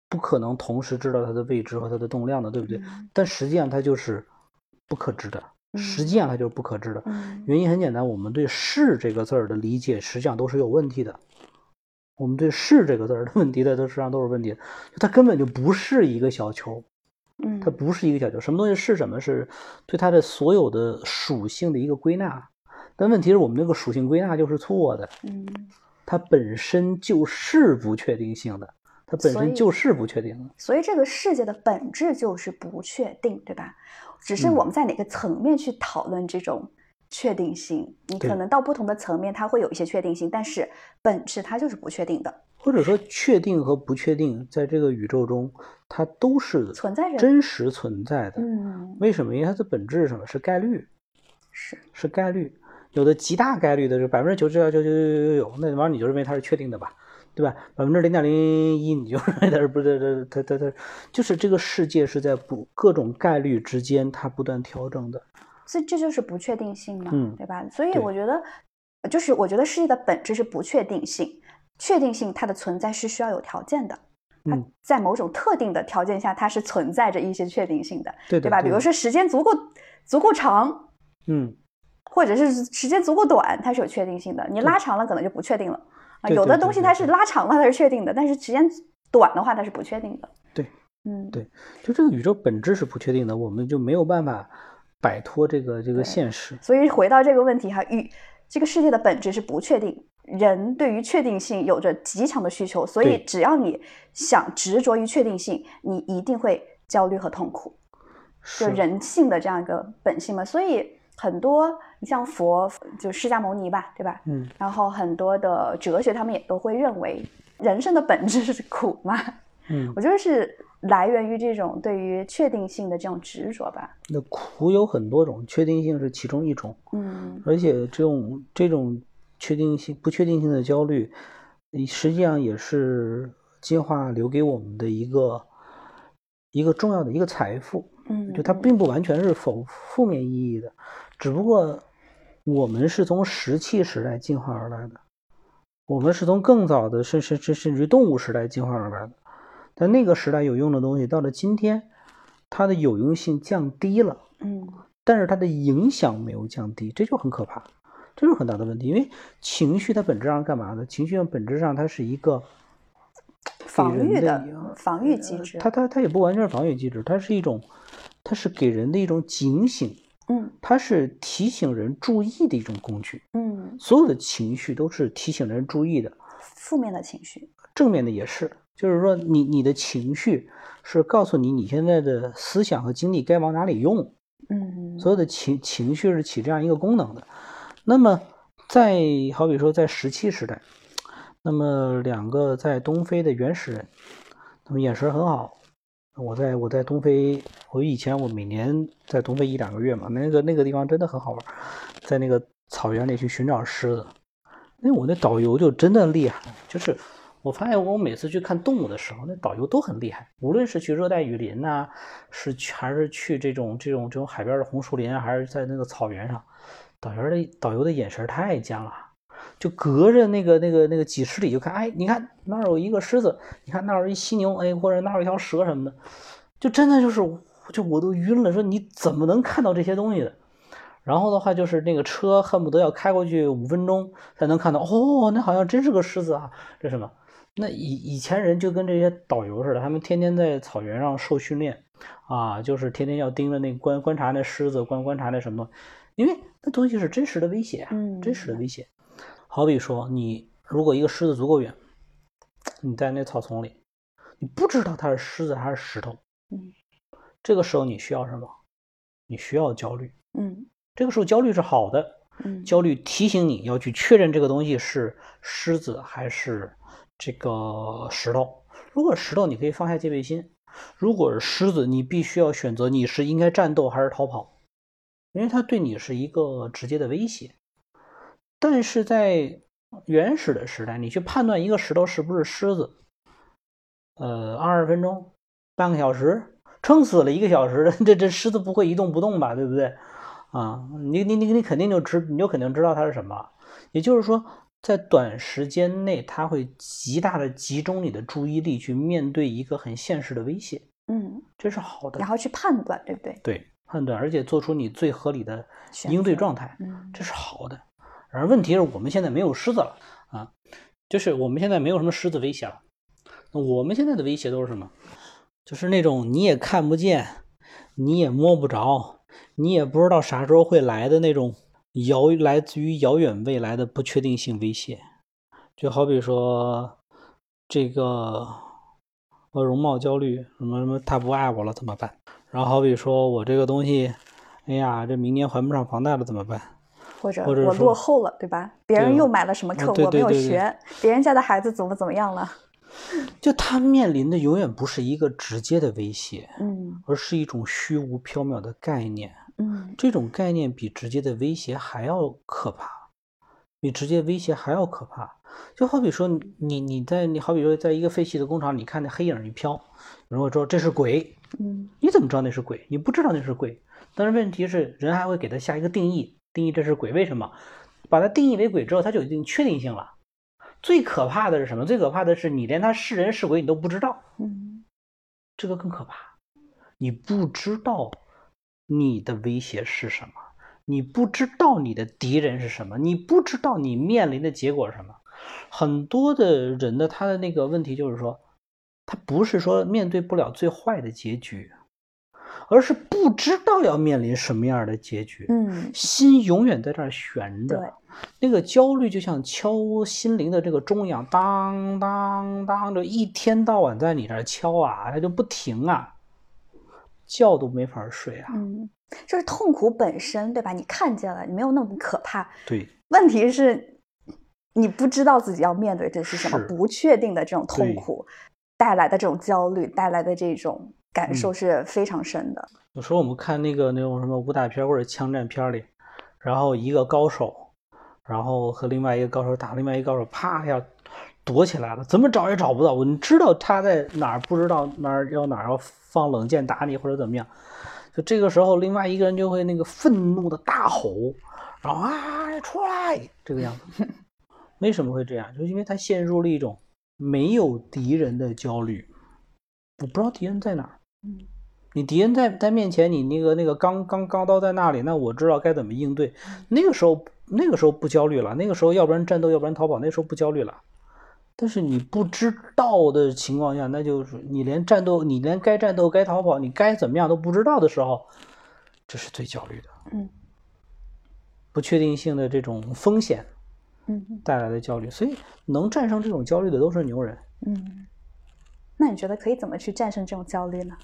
不可能同时知道它的位置和它的动量呢？对不对？嗯但实际上它就是不可知的，实际上它就是不可知的。嗯原因很简单，我们对“是”这个字儿的理解实际上都是有问题的。我们对“是”这个字儿的问题在它实际上都是问题的。它根本就不是一个小球，嗯，它不是一个小球。什么东西是什么？是对它的所有的属性的一个归纳。但问题是我们这个属性归纳就是错的，嗯它本身就是不确定性的，它本身就是不确定的。所以这个世界的本质就是不确定，对吧？只是嗯我们在哪个层面去讨论这种确定性，你可能到不同的层面，它会有一些确定性，但是本质它就是不确定的，或者说，确定和不确定在这个宇宙中，它都是存在着真实存在的。嗯，为什么？因为它的本质是什么？是概率，是，是概率。有的极大概率的，就百分之九十九九九九九九，那玩意儿你就认为它是确定的吧，对吧？百分之零点零一，你就 认为它是不是？它它它它，就是这个世界是在不各种概率之间它不断调整的。这这就是不确定性嘛，嗯对吧？所以我觉得，就是我觉得世界的本质是不确定性，确定性它的存在是需要有条件的。它嗯在某种特定的条件下，它是存在着一些确定性的，对的对吧？比如说时间足够足够长，嗯，或者是时间足够短，它是有确定性的。你拉长了，可能就不确定了啊。有的东西它是拉长了，它是确定的，但是时间短的话，它是不确定的。对嗯，对，就这个宇宙本质是不确定的，我们就没有办法摆脱这个这个现实。所以回到这个问题哈，与这个世界的本质是不确定，人对于确定性有着极强的需求，所以只要你想执着于确定性，你一定会焦虑和痛苦。就是人性的这样一个本性嘛，所以很多你像佛，就释迦牟尼吧，对吧？嗯，然后很多的哲学，他们也都会认为人生的本质是苦嘛。嗯我，觉得是来源于这种对于确定性的这种执着吧。那苦有很多种，确定性是其中一种，嗯而且这种这种确定性不确定性的焦虑，实际上也是进化留给我们的一个一个重要的一个财富。嗯，就它并不完全是否负面意义的，只不过我们是从石器时代进化而来的，我们是从更早的甚甚甚甚至于动物时代进化而来的，但那个时代有用的东西，到了今天，它的有用性降低了，嗯但是它的影响没有降低，这就很可怕，这是很大的问题。因为情绪它本质上干嘛呢？情绪本质上它是一个防御的防御机制。它它它也不完全是防御机制，它是一种，它是给人的一种警醒，嗯它是提醒人注意的一种工具。嗯，所有的情绪都是提醒人注意的，负面的情绪。正面的也是。就是说你，你的情绪是告诉你你现在的思想和精力该往哪里用。嗯所有的情情绪是起这样一个功能的。那么，在好比说在石器时代，那么两个在东非的原始人，他们眼神很好。我在我在东非，我以前我每年在东非一两个月嘛，那个那个地方真的很好玩，在那个草原里去寻找狮子。那我那导游就真的厉害，就是我发现我每次去看动物的时候，那导游都很厉害，无论是去热带雨林呐、是去还是去这种这种这种海边的红树林，还是在那个草原上，导游的导游的眼神太尖了，就隔着那个那个那个几十里就看，哎，你看那儿有一个狮子，你看那儿有一犀牛，哎，或者那儿有一条蛇什么的，就真的就是就我都晕了，说你怎么能看到这些东西的？然后的话就是那个车恨不得要开过去五分钟才能看到，哦，那好像真是个狮子啊，这什么？那以以前人就跟这些导游似的，他们天天在草原上受训练，啊，就是天天要盯着那观观察那狮子，观观察那什么，因为那东西是真实的威胁啊，嗯真实的威胁。好比说，你如果一个狮子足够远，你在那草丛里，你不知道它是狮子还是石头，嗯，这个时候你需要什么？你需要焦虑，嗯这个时候焦虑是好的，嗯焦虑提醒你要去确认这个东西是狮子还是这个石头。如果石头，你可以放下戒备心；如果是狮子，你必须要选择你是应该战斗还是逃跑，因为它对你是一个直接的威胁。但是在原始的时代，你去判断一个石头是不是狮子，呃，二十分钟、半个小时，撑死了一个小时，这这狮子不会一动不动吧？对不对？啊，你你你你肯定就知，你就肯定知道它是什么。也就是说，在短时间内，它会极大的集中你的注意力去面对一个很现实的威胁，嗯，这是好的然。后去判断，对不对？对，判断，而且做出你最合理的应对状态，嗯这是好的。而问题是我们现在没有狮子了啊，就是我们现在没有什么狮子威胁了。那我们现在的威胁都是什么？就是那种你也看不见，你也摸不着，你也不知道啥时候会来的那种遥来自于遥远未来的不确定性威胁。就好比说这个我容貌焦虑，什么什么他不爱我了怎么办？然后好比说我这个东西，哎呀，这明年还不上房贷了怎么办？或者我落后了，对吧？别人又买了什么课，我没有学，别人家的孩子怎么怎么样了？就他面临的永远不是一个直接的威胁，嗯而是一种虚无缥缈的概念。嗯这种概念比直接的威胁还要可怕，比直接威胁还要可怕。就好比说你你你在你好比说在一个废弃的工厂，你看那黑影一飘，如果说这是鬼，嗯你怎么知道那是鬼？你不知道那是鬼。但是问题是，人还会给它下一个定义，定义这是鬼。为什么？把它定义为鬼之后，它就有一定确定性了。最可怕的是什么？最可怕的是你连它是人是鬼你都不知道，嗯这个更可怕。你不知道你的威胁是什么，你不知道你的敌人是什么，你不知道你面临的结果是什么。很多的人的他的那个问题就是说，他不是说面对不了最坏的结局，而是不知道要面临什么样的结局。嗯，心永远在这儿悬着，，那个焦虑就像敲心灵的这个钟一样，当当当，就一天到晚在你这儿敲啊，它就不停啊，觉都没法睡啊。嗯，就是痛苦本身，对吧？你看见了，你没有那么可怕。对，问题是，你不知道自己要面对这是什么，是不确定的这种痛苦带来的这种焦虑，带来的这种感受嗯是非常深的。有时候我们看那个那种什么武打片或者枪战片里，然后一个高手，然后和另外一个高手打，另外一个高手啪一下躲起来了，怎么找也找不到。我你知道他在哪儿，不知道哪儿要哪儿要放冷箭打你或者怎么样。就这个时候，另外一个人就会那个愤怒的大吼，然后啊出来这个样子。为什么会这样？就是因为他陷入了一种没有敌人的焦虑，我不知道敌人在哪儿。嗯你敌人在在面前，你那个那个钢钢钢刀在那里，那我知道该怎么应对。那个时候那个时候不焦虑了，那个时候要不然战斗，要不然逃跑，那时候不焦虑了。但是你不知道的情况下，那就是你连战斗，你连该战斗该逃跑，你该怎么样都不知道的时候，这是最焦虑的。嗯不确定性的这种风险嗯带来的焦虑，所以能战胜这种焦虑的都是牛人。嗯。那你觉得可以怎么去战胜这种焦虑呢？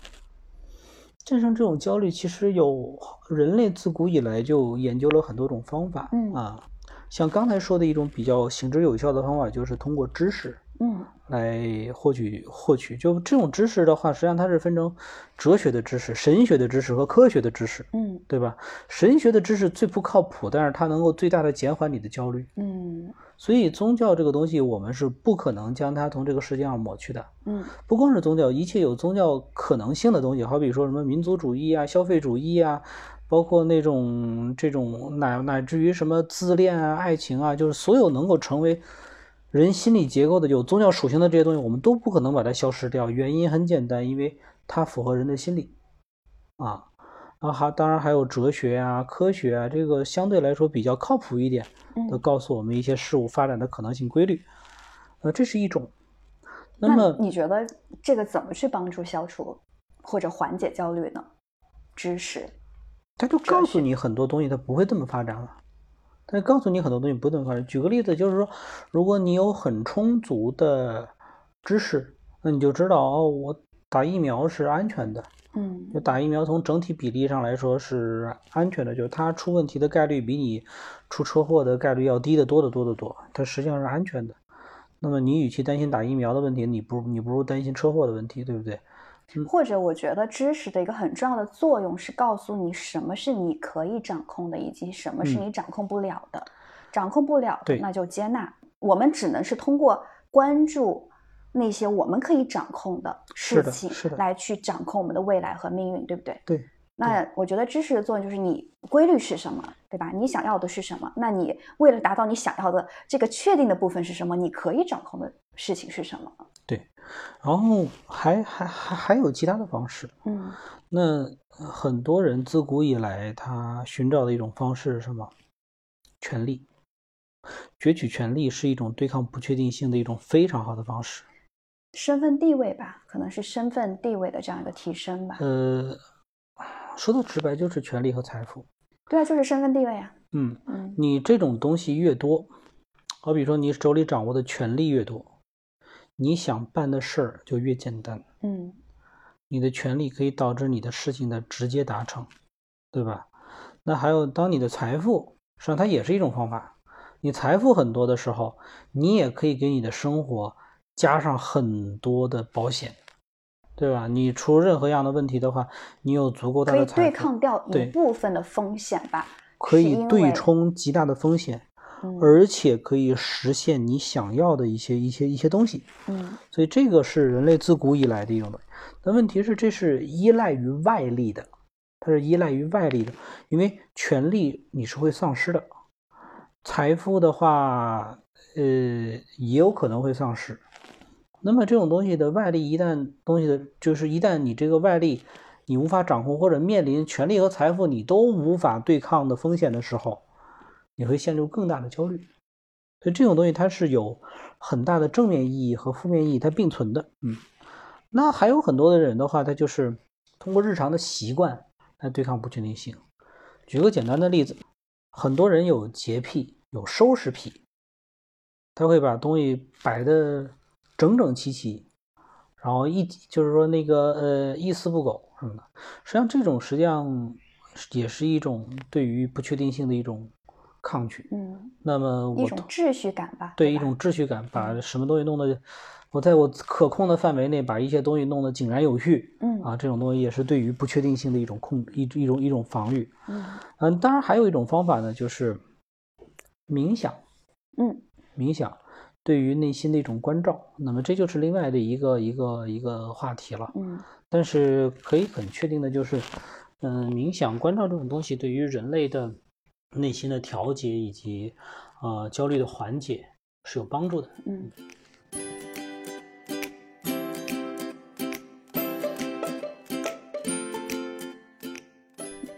战胜这种焦虑，其实有人类自古以来就研究了很多种方法，嗯啊，像刚才说的一种比较行之有效的方法，就是通过知识嗯来获取获取。就这种知识的话，实际上它是分成哲学的知识、神学的知识和科学的知识，嗯对吧？神学的知识最不靠谱，但是它能够最大的减缓你的焦虑。嗯所以宗教这个东西，我们是不可能将它从这个世界上抹去的。嗯不光是宗教，一切有宗教可能性的东西，好比说什么民族主义啊、消费主义啊，包括那种这种乃乃至于什么自恋啊、爱情啊，就是所有能够成为人心理结构的有宗教属性的这些东西，我们都不可能把它消失掉。原因很简单，因为它符合人的心理啊。然后还当然还有哲学啊、科学啊，这个相对来说比较靠谱一点的，嗯。告诉我们一些事物发展的可能性规律。呃，这是一种。那那么你觉得这个怎么去帮助消除或者缓解焦虑呢？知识。他就告诉你很多东西，它不会这么发展了。他告诉你很多东西不会这么发展。举个例子，就是说，如果你有很充足的知识，那你就知道哦，我打疫苗是安全的。嗯就打疫苗从整体比例上来说是安全的，就是它出问题的概率比你出车祸的概率要低得多得多得多，它实际上是安全的。那么你与其担心打疫苗的问题，你不你不如担心车祸的问题，对不对？或者我觉得知识的一个很重要的作用是告诉你什么是你可以掌控的，以及什么是嗯你掌控不了的。掌控不了的，那就接纳。我们只能是通过关注那些我们可以掌控的事情来去掌控我们的未来和命运，对不对？对。那我觉得知识的作用就是你规律是什么，对吧？你想要的是什么？那你为了达到你想要的这个确定的部分是什么？你可以掌控的事情是什么？然后还还还还有其他的方式。嗯那呃很多人自古以来，他寻找的一种方式是什么？权力，攫取权力是一种对抗不确定性的一种非常好的方式。身份地位吧，可能是身份地位的这样一个提升吧。呃，说的直白就是权力和财富。对啊，就是身份地位啊。嗯，嗯你这种东西越多，好比说你手里掌握的权力越多，你想办的事儿就越简单。嗯你的权利可以导致你的事情的直接达成，对吧？那还有，当你的财富，实际上它也是一种方法。你财富很多的时候，你也可以给你的生活加上很多的保险，对吧？你出任何样的问题的话，你有足够大可以对的财富，抗掉一部分的风险吧。可以对冲极大的风险，嗯而且可以实现你想要的一些一些一些东西。嗯所以这个是人类自古以来的一种东西。但问题是，这是依赖于外力的，它是依赖于外力的，因为权力你是会丧失的，财富的话，呃，也有可能会丧失。那么这种东西的外力一旦东西的，就是一旦你这个外力你无法掌控，或者面临权力和财富你都无法对抗的风险的时候，你会陷入更大的焦虑。所以这种东西它是有很大的正面意义和负面意义，它并存的。嗯，那还有很多的人的话，他就是通过日常的习惯来对抗不确定性。举个简单的例子，很多人有洁癖，有收拾癖，他会把东西摆的整整齐齐，然后一就是说那个呃一丝不苟什么的。实际上，这种实际上也是一种对于不确定性的一种抗拒。嗯，那么我一种秩序感吧。对一种秩序感，把什么东西弄得我在我可控的范围内把一些东西弄得井然有序。嗯啊，这种东西也是对于不确定性的一种控一一种一种防御。嗯嗯，当然还有一种方法呢，就是冥想。嗯冥想对于内心的一种关照，那么这就是另外的一个一个一个话题了。嗯但是可以很确定的就是，嗯、冥想关照这种东西对于人类的内心的调节以及呃焦虑的缓解是有帮助的。嗯。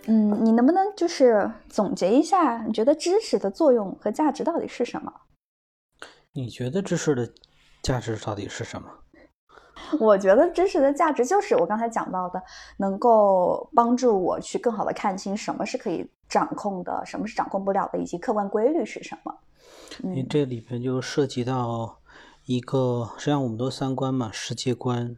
嗯，你能不能就是总结一下，你觉得知识的作用和价值到底是什么？你觉得知识的价值到底是什么？我觉得知识的价值就是我刚才讲到的，能够帮助我去更好的看清什么是可以掌控的，什么是掌控不了的，以及客观规律是什么。嗯这里边就涉及到一个，实际上我们都三观嘛，世界观、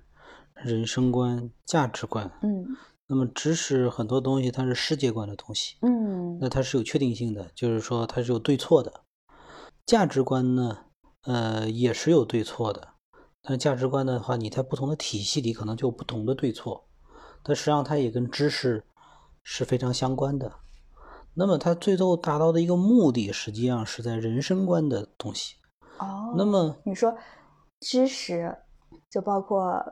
人生观、价值观。嗯那么知识很多东西它是世界观的东西，嗯那它是有确定性的，就是说它是有对错的。价值观呢，呃，也是有对错的。但价值观的话，你在不同的体系里可能就有不同的对错，但实际上它也跟知识是非常相关的。那么它最后达到的一个目的，实际上是在人生观的东西。哦，那么你说知识就包括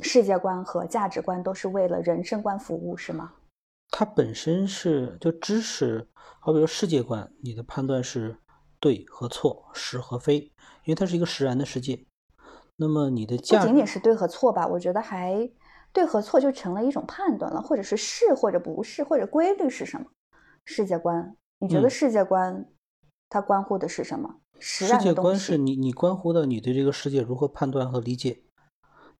世界观和价值观，都是为了人生观服务，是吗？它本身是就知识，好比说世界观，你的判断是对和错，是和非，因为它是一个实然的世界。那么你的价不仅仅是对和错吧，我觉得还对和错就成了一种判断了，或者是是或者不是，或者规律是什么？世界观，你觉得嗯世界观它关乎的是什么？实世界观。是你你关乎到你对这个世界如何判断和理解。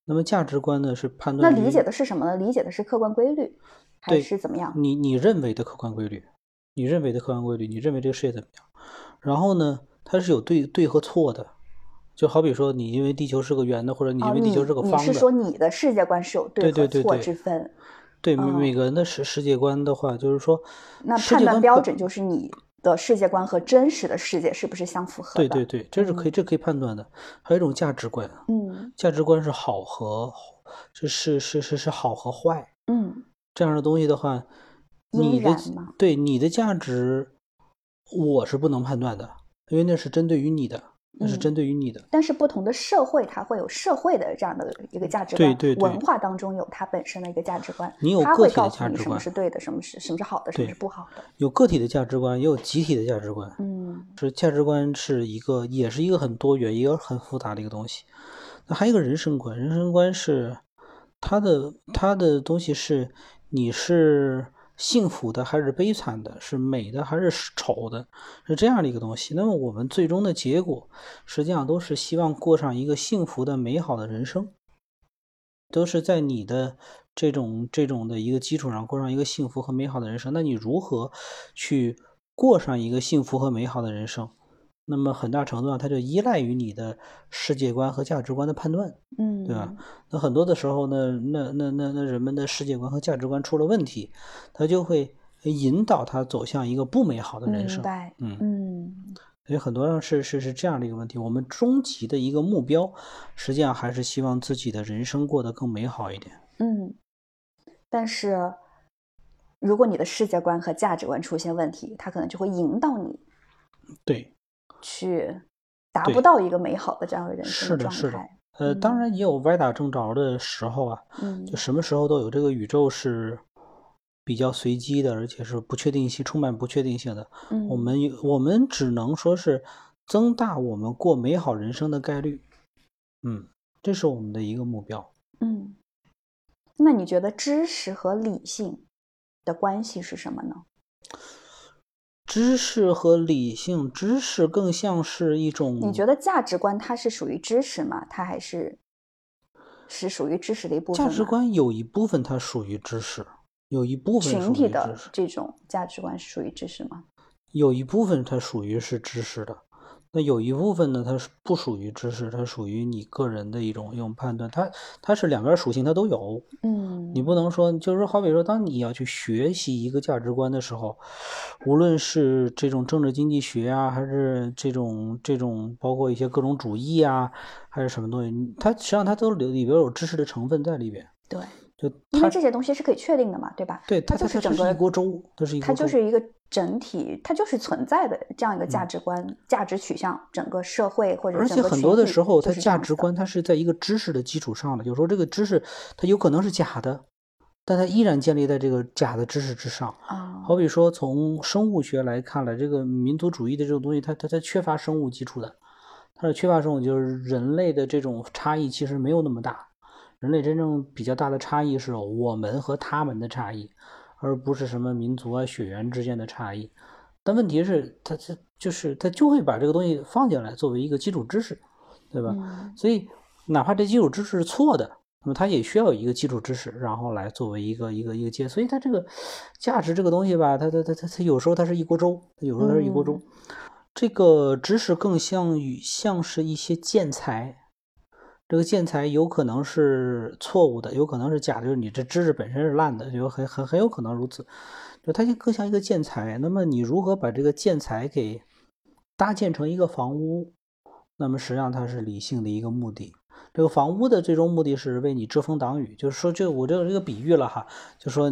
那么价值观呢是判断那理解的是什么呢？理解的是客观规律，还是怎么样？你你认为的客观规律，你认为的客观规律，你认为这个世界怎么样？然后呢，它是有对对和错的，就好比说你因为地球是个圆的，或者你因，为地球是个方的，你是说你的世界观是有和错对对对对之分？对每哦每个人的世世界观的话，就是说那判断标准就是你的世界观和真实的世界是不是相符合的？对对对，这是可以这可以判断的。还有一种价值观，嗯价值观是好和是是是是是好和坏嗯这样的东西的话，你的对你的价值，我是不能判断的，因为那是针对于你的，那是嗯针对于你的。但是不同的社会，它会有社会的这样的一个价值观，对对对文化当中有它本身的一个价值观，你有个体的告诉你什么价值观是对的，什么是什么是好的，什么是不好的。有个体的价值观，也有集体的价值观。嗯是价值观是一个，也是一个很多元、一个很复杂的一个东西。那还有一个人生观，人生观是它的它的东西是你是幸福的还是悲惨的，是美的还是丑的，是这样的一个东西。那么我们最终的结果，实际上都是希望过上一个幸福的、美好的人生，都是在你的这种这种的一个基础上过上一个幸福和美好的人生。那你如何去过上一个幸福和美好的人生？那么很大程度上，它就依赖于你的世界观和价值观的判断。嗯，对吧？那很多的时候呢，那那那那人们的世界观和价值观出了问题，他就会引导他走向一个不美好的人生。嗯，嗯所以很多人是是是这样的一个问题。我们终极的一个目标，实际上还是希望自己的人生过得更美好一点。嗯，但是如果你的世界观和价值观出现问题，他可能就会引导你对，去达不到一个美好的这样的人生是的，状是的态。。呃，当嗯然也有歪打正着的时候啊，嗯就什么时候都有。这个宇宙是比较随机的，而且是不确定性、充满不确定性的。嗯，我们我们只能说是增大我们过美好人生的概率。嗯，这是我们的一个目标。嗯，那你觉得知识和理性的关系是什么呢？知识和理性，知识更像是一种，你觉得价值观它是属于知识吗？它还是是属于知识的一部分。价值观有一部分它属于知识，有一部分群体的这种价值观是属于知识吗？有一部分它属于是知识的。那有一部分呢，它是不属于知识，它属于你个人的一种一种判断，它它是两边属性它都有，嗯，你不能说就是说，好比说，当你要去学习一个价值观的时候，无论是这种政治经济学啊，还是这种这种包括一些各种主义啊，还是什么东西，它实际上它都里里边有知识的成分在里边，对。就因为这些东西是可以确定的嘛，对吧？对，它就是整个一锅粥，它是一它就是一个整体，它就是存在的这样一个价值观、价值取向，整个社会或者而且很多的时候，它价值观它是在一个知识的基础上的，有时候这个知识它有可能是假的，但它依然建立在这个假的知识之上。啊，好比说从生物学来看了，这个民族主义的这种东西，它它它缺乏生物基础的，它是缺乏生物，就是人类的这种差异其实没有那么大。人类真正比较大的差异是我们和他们的差异，而不是什么民族啊、血缘之间的差异。但问题是，他他就是他就会把这个东西放进来作为一个基础知识，对吧？所以哪怕这基础知识是错的，那么它也需要有一个基础知识，然后来作为一个一个一个接。所以它这个价值这个东西吧，它它它它它有时候它是一锅粥，有时候它是一锅粥。这个知识更像与像是一些建材。这个建材有可能是错误的，有可能是假的，就是你这知识本身是烂的，就很很很有可能如此。就它就更像一个建材，那么你如何把这个建材给搭建成一个房屋？那么实际上它是理性的一个目的。这个房屋的最终目的是为你遮风挡雨，就是说，就我这个这个比喻了哈，就说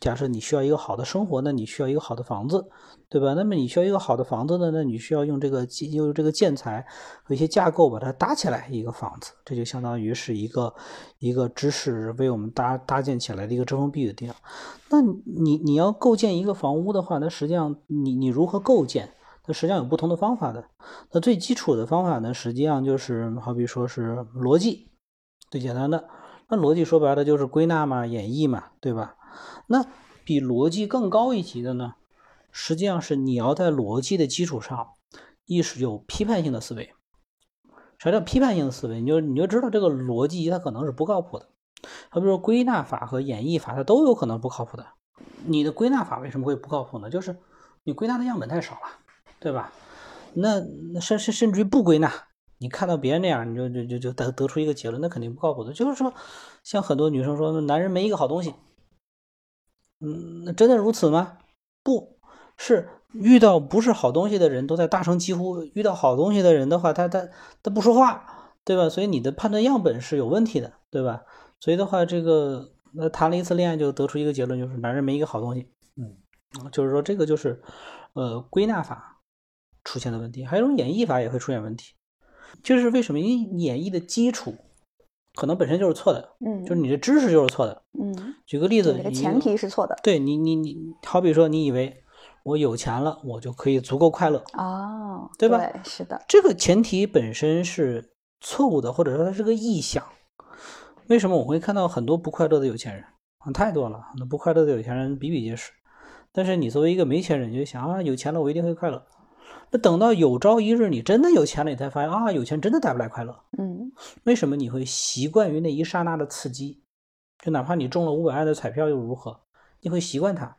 假设你需要一个好的生活，那你需要一个好的房子，对吧？那么你需要一个好的房子呢，那你需要用这个用这个建材和一些架构把它搭起来一个房子，这就相当于是一个一个知识为我们搭搭建起来的一个遮风避雨的地方。那你你要构建一个房屋的话，那实际上你你如何构建？它实际上有不同的方法的。那最基础的方法呢，实际上就是好比说是逻辑，最简单的。那逻辑说白了就是归纳嘛、演绎嘛，对吧？那比逻辑更高一级的呢，实际上是你要在逻辑的基础上，意识有批判性的思维。啥叫批判性的思维？你就你就知道这个逻辑它可能是不靠谱的。好比说归纳法和演绎法，它都有可能不靠谱的。你的归纳法为什么会不靠谱呢？就是你归纳的样本太少了。对吧？那那甚甚甚至于不归纳，你看到别人那样，你就就就就得得出一个结论，那肯定不靠谱的。就是说，像很多女生说，男人没一个好东西。嗯，那真的如此吗？不是，遇到不是好东西的人都在大声疾呼；遇到好东西的人的话，他他他不说话，对吧？所以你的判断样本是有问题的，对吧？所以的话，这个那谈了一次恋爱就得出一个结论，就是男人没一个好东西。嗯，就是说这个就是呃归纳法。出现的问题，还有一种演绎法也会出现问题，就是为什么？因为演绎的基础可能本身就是错的，嗯，就是你的知识就是错的，嗯。举个例子，你的前提是错的。对你，你你，好比说，你以为我有钱了，我就可以足够快乐哦，对吧？对，是的。这个前提本身是错误的，或者说它是个臆想。为什么我会看到很多不快乐的有钱人啊？太多了，很多不快乐的有钱人比比皆是。但是你作为一个没钱人，你就想啊，有钱了我一定会快乐。那等到有朝一日你真的有钱了，你才发现啊，有钱真的带不来快乐。嗯，为什么你会习惯于那一刹那的刺激？就哪怕你中了五百万的彩票又如何？你会习惯它，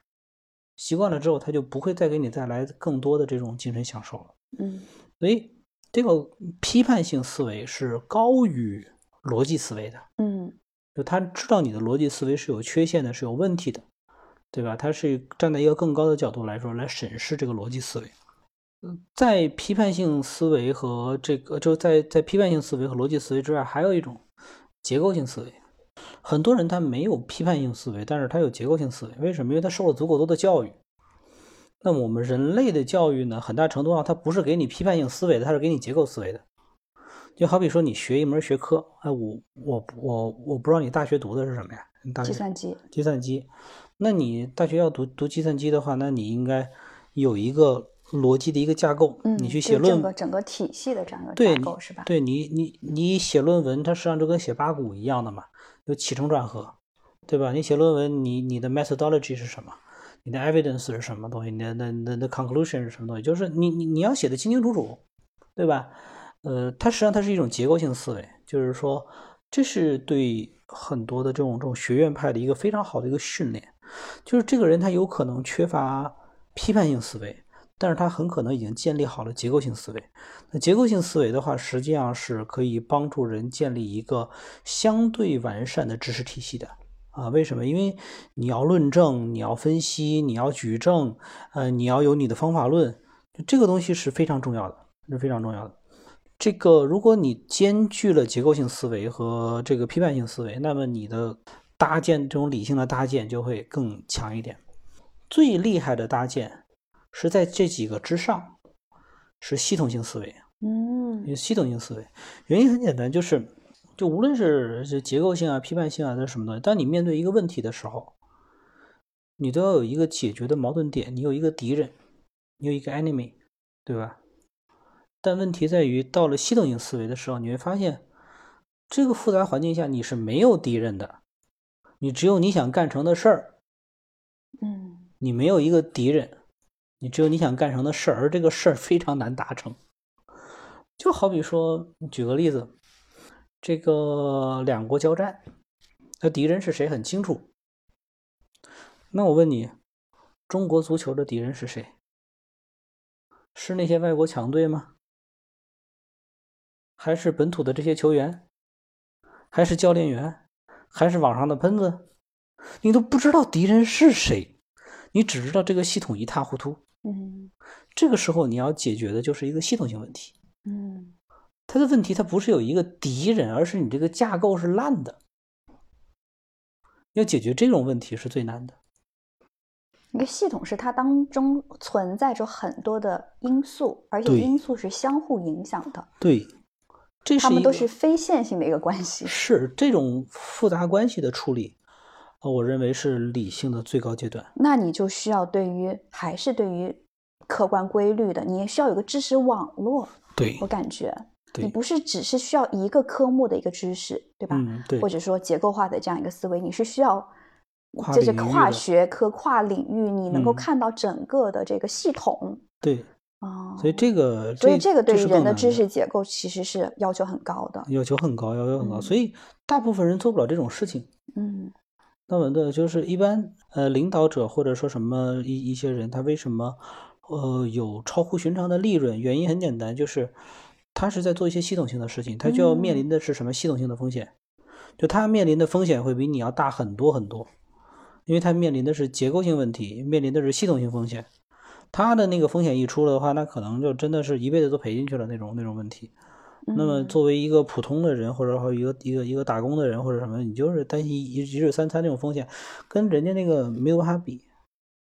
习惯了之后，它就不会再给你带来更多的这种精神享受了。嗯，所以这个批判性思维是高于逻辑思维的。嗯，就他知道你的逻辑思维是有缺陷的，是有问题的，对吧？他是站在一个更高的角度来说来审视这个逻辑思维。在批判性思维和这个，就在在批判性思维和逻辑思维之外，还有一种结构性思维。很多人他没有批判性思维，但是他有结构性思维。为什么？因为他受了足够多的教育。那么我们人类的教育呢，很大程度上它不是给你批判性思维的，它是给你结构思维的。就好比说你学一门学科，哎，我我我我不知道你大学读的是什么呀？大学计算机。计算机。那你大学要读读计算机的话，那你应该有一个。逻辑的一个架构，你去写论整个整个体系的这样一个架构是吧？对你，你你写论文，它实际上就跟写八股一样的嘛，有起承转合，对吧？你写论文，你你的 methodology 是什么？你的 evidence 是什么东西？你的那那那 conclusion 是什么东西？就是你你你要写的清清楚楚，对吧？呃，它实际上它是一种结构性思维，就是说这是对很多的这种这种学院派的一个非常好的一个训练，就是这个人他有可能缺乏批判性思维，但是他很可能已经建立好了结构性思维。那结构性思维的话，实际上是可以帮助人建立一个相对完善的知识体系的啊。为什么？因为你要论证，你要分析，你要举证，呃，你要有你的方法论，这个东西是非常重要的，是非常重要的。这个，如果你兼具了结构性思维和这个批判性思维，那么你的搭建这种理性的搭建就会更强一点。最厉害的搭建是在这几个之上，是系统性思维。嗯，有系统性思维，原因很简单，就是就无论是是结构性啊、批判性啊，这是什么东西？当你面对一个问题的时候，你都要有一个解决的矛盾点，你有一个敌人，你有一个 enemy，对吧？但问题在于，到了系统性思维的时候，你会发现，这个复杂环境下你是没有敌人的，你只有你想干成的事儿。嗯，你没有一个敌人，你只有你想干成的事儿，而这个事儿非常难达成。就好比说，举个例子，这个两国交战，那敌人是谁很清楚。那我问你，中国足球的敌人是谁？是那些外国强队吗？还是本土的这些球员，还是教练员，还是网上的喷子，你都不知道敌人是谁，你只知道这个系统一塌糊涂。嗯这个时候你要解决的就是一个系统性问题。嗯它的问题它不是有一个敌人，而是你这个架构是烂的。要解决这种问题是最难的。一个系统是它当中存在着很多的因素，而且对因素是相互影响的，对，这是它们都是非线性的一个关系。是这种复杂关系的处理，呃我认为是理性的最高阶段。那你就需要对于还是对于客观规律的，你也需要有个知识网络。对我感觉你，不是只是需要一个科目的一个知识，对吧？嗯对或，者说结构化的这样一个思维，你是需要跨就是跨学科、跨领域，你能够嗯看到整个的这个系统对，啊。所以这个所以这个对于人的知识结构其实是要求很高的。要求很高，要求很高，嗯所以大部分人做不了这种事情。嗯那么的就是一般呃领导者或者说什么一一些人，他为什么呃有超乎寻常的利润？原因很简单，就是他是在做一些系统性的事情，他就要面临的是什么系统性的风险？就他面临的风险会比你要大很多很多，因为他面临的是结构性问题，面临的是系统性风险。他的那个风险一出了的话，那可能就真的是一辈子都赔进去了那种那种问题。那么嗯。作为一个普通的人，或者说一个一个一个打工的人或者什么，你就是担心一一日三餐这种风险，跟人家那个没有办法比，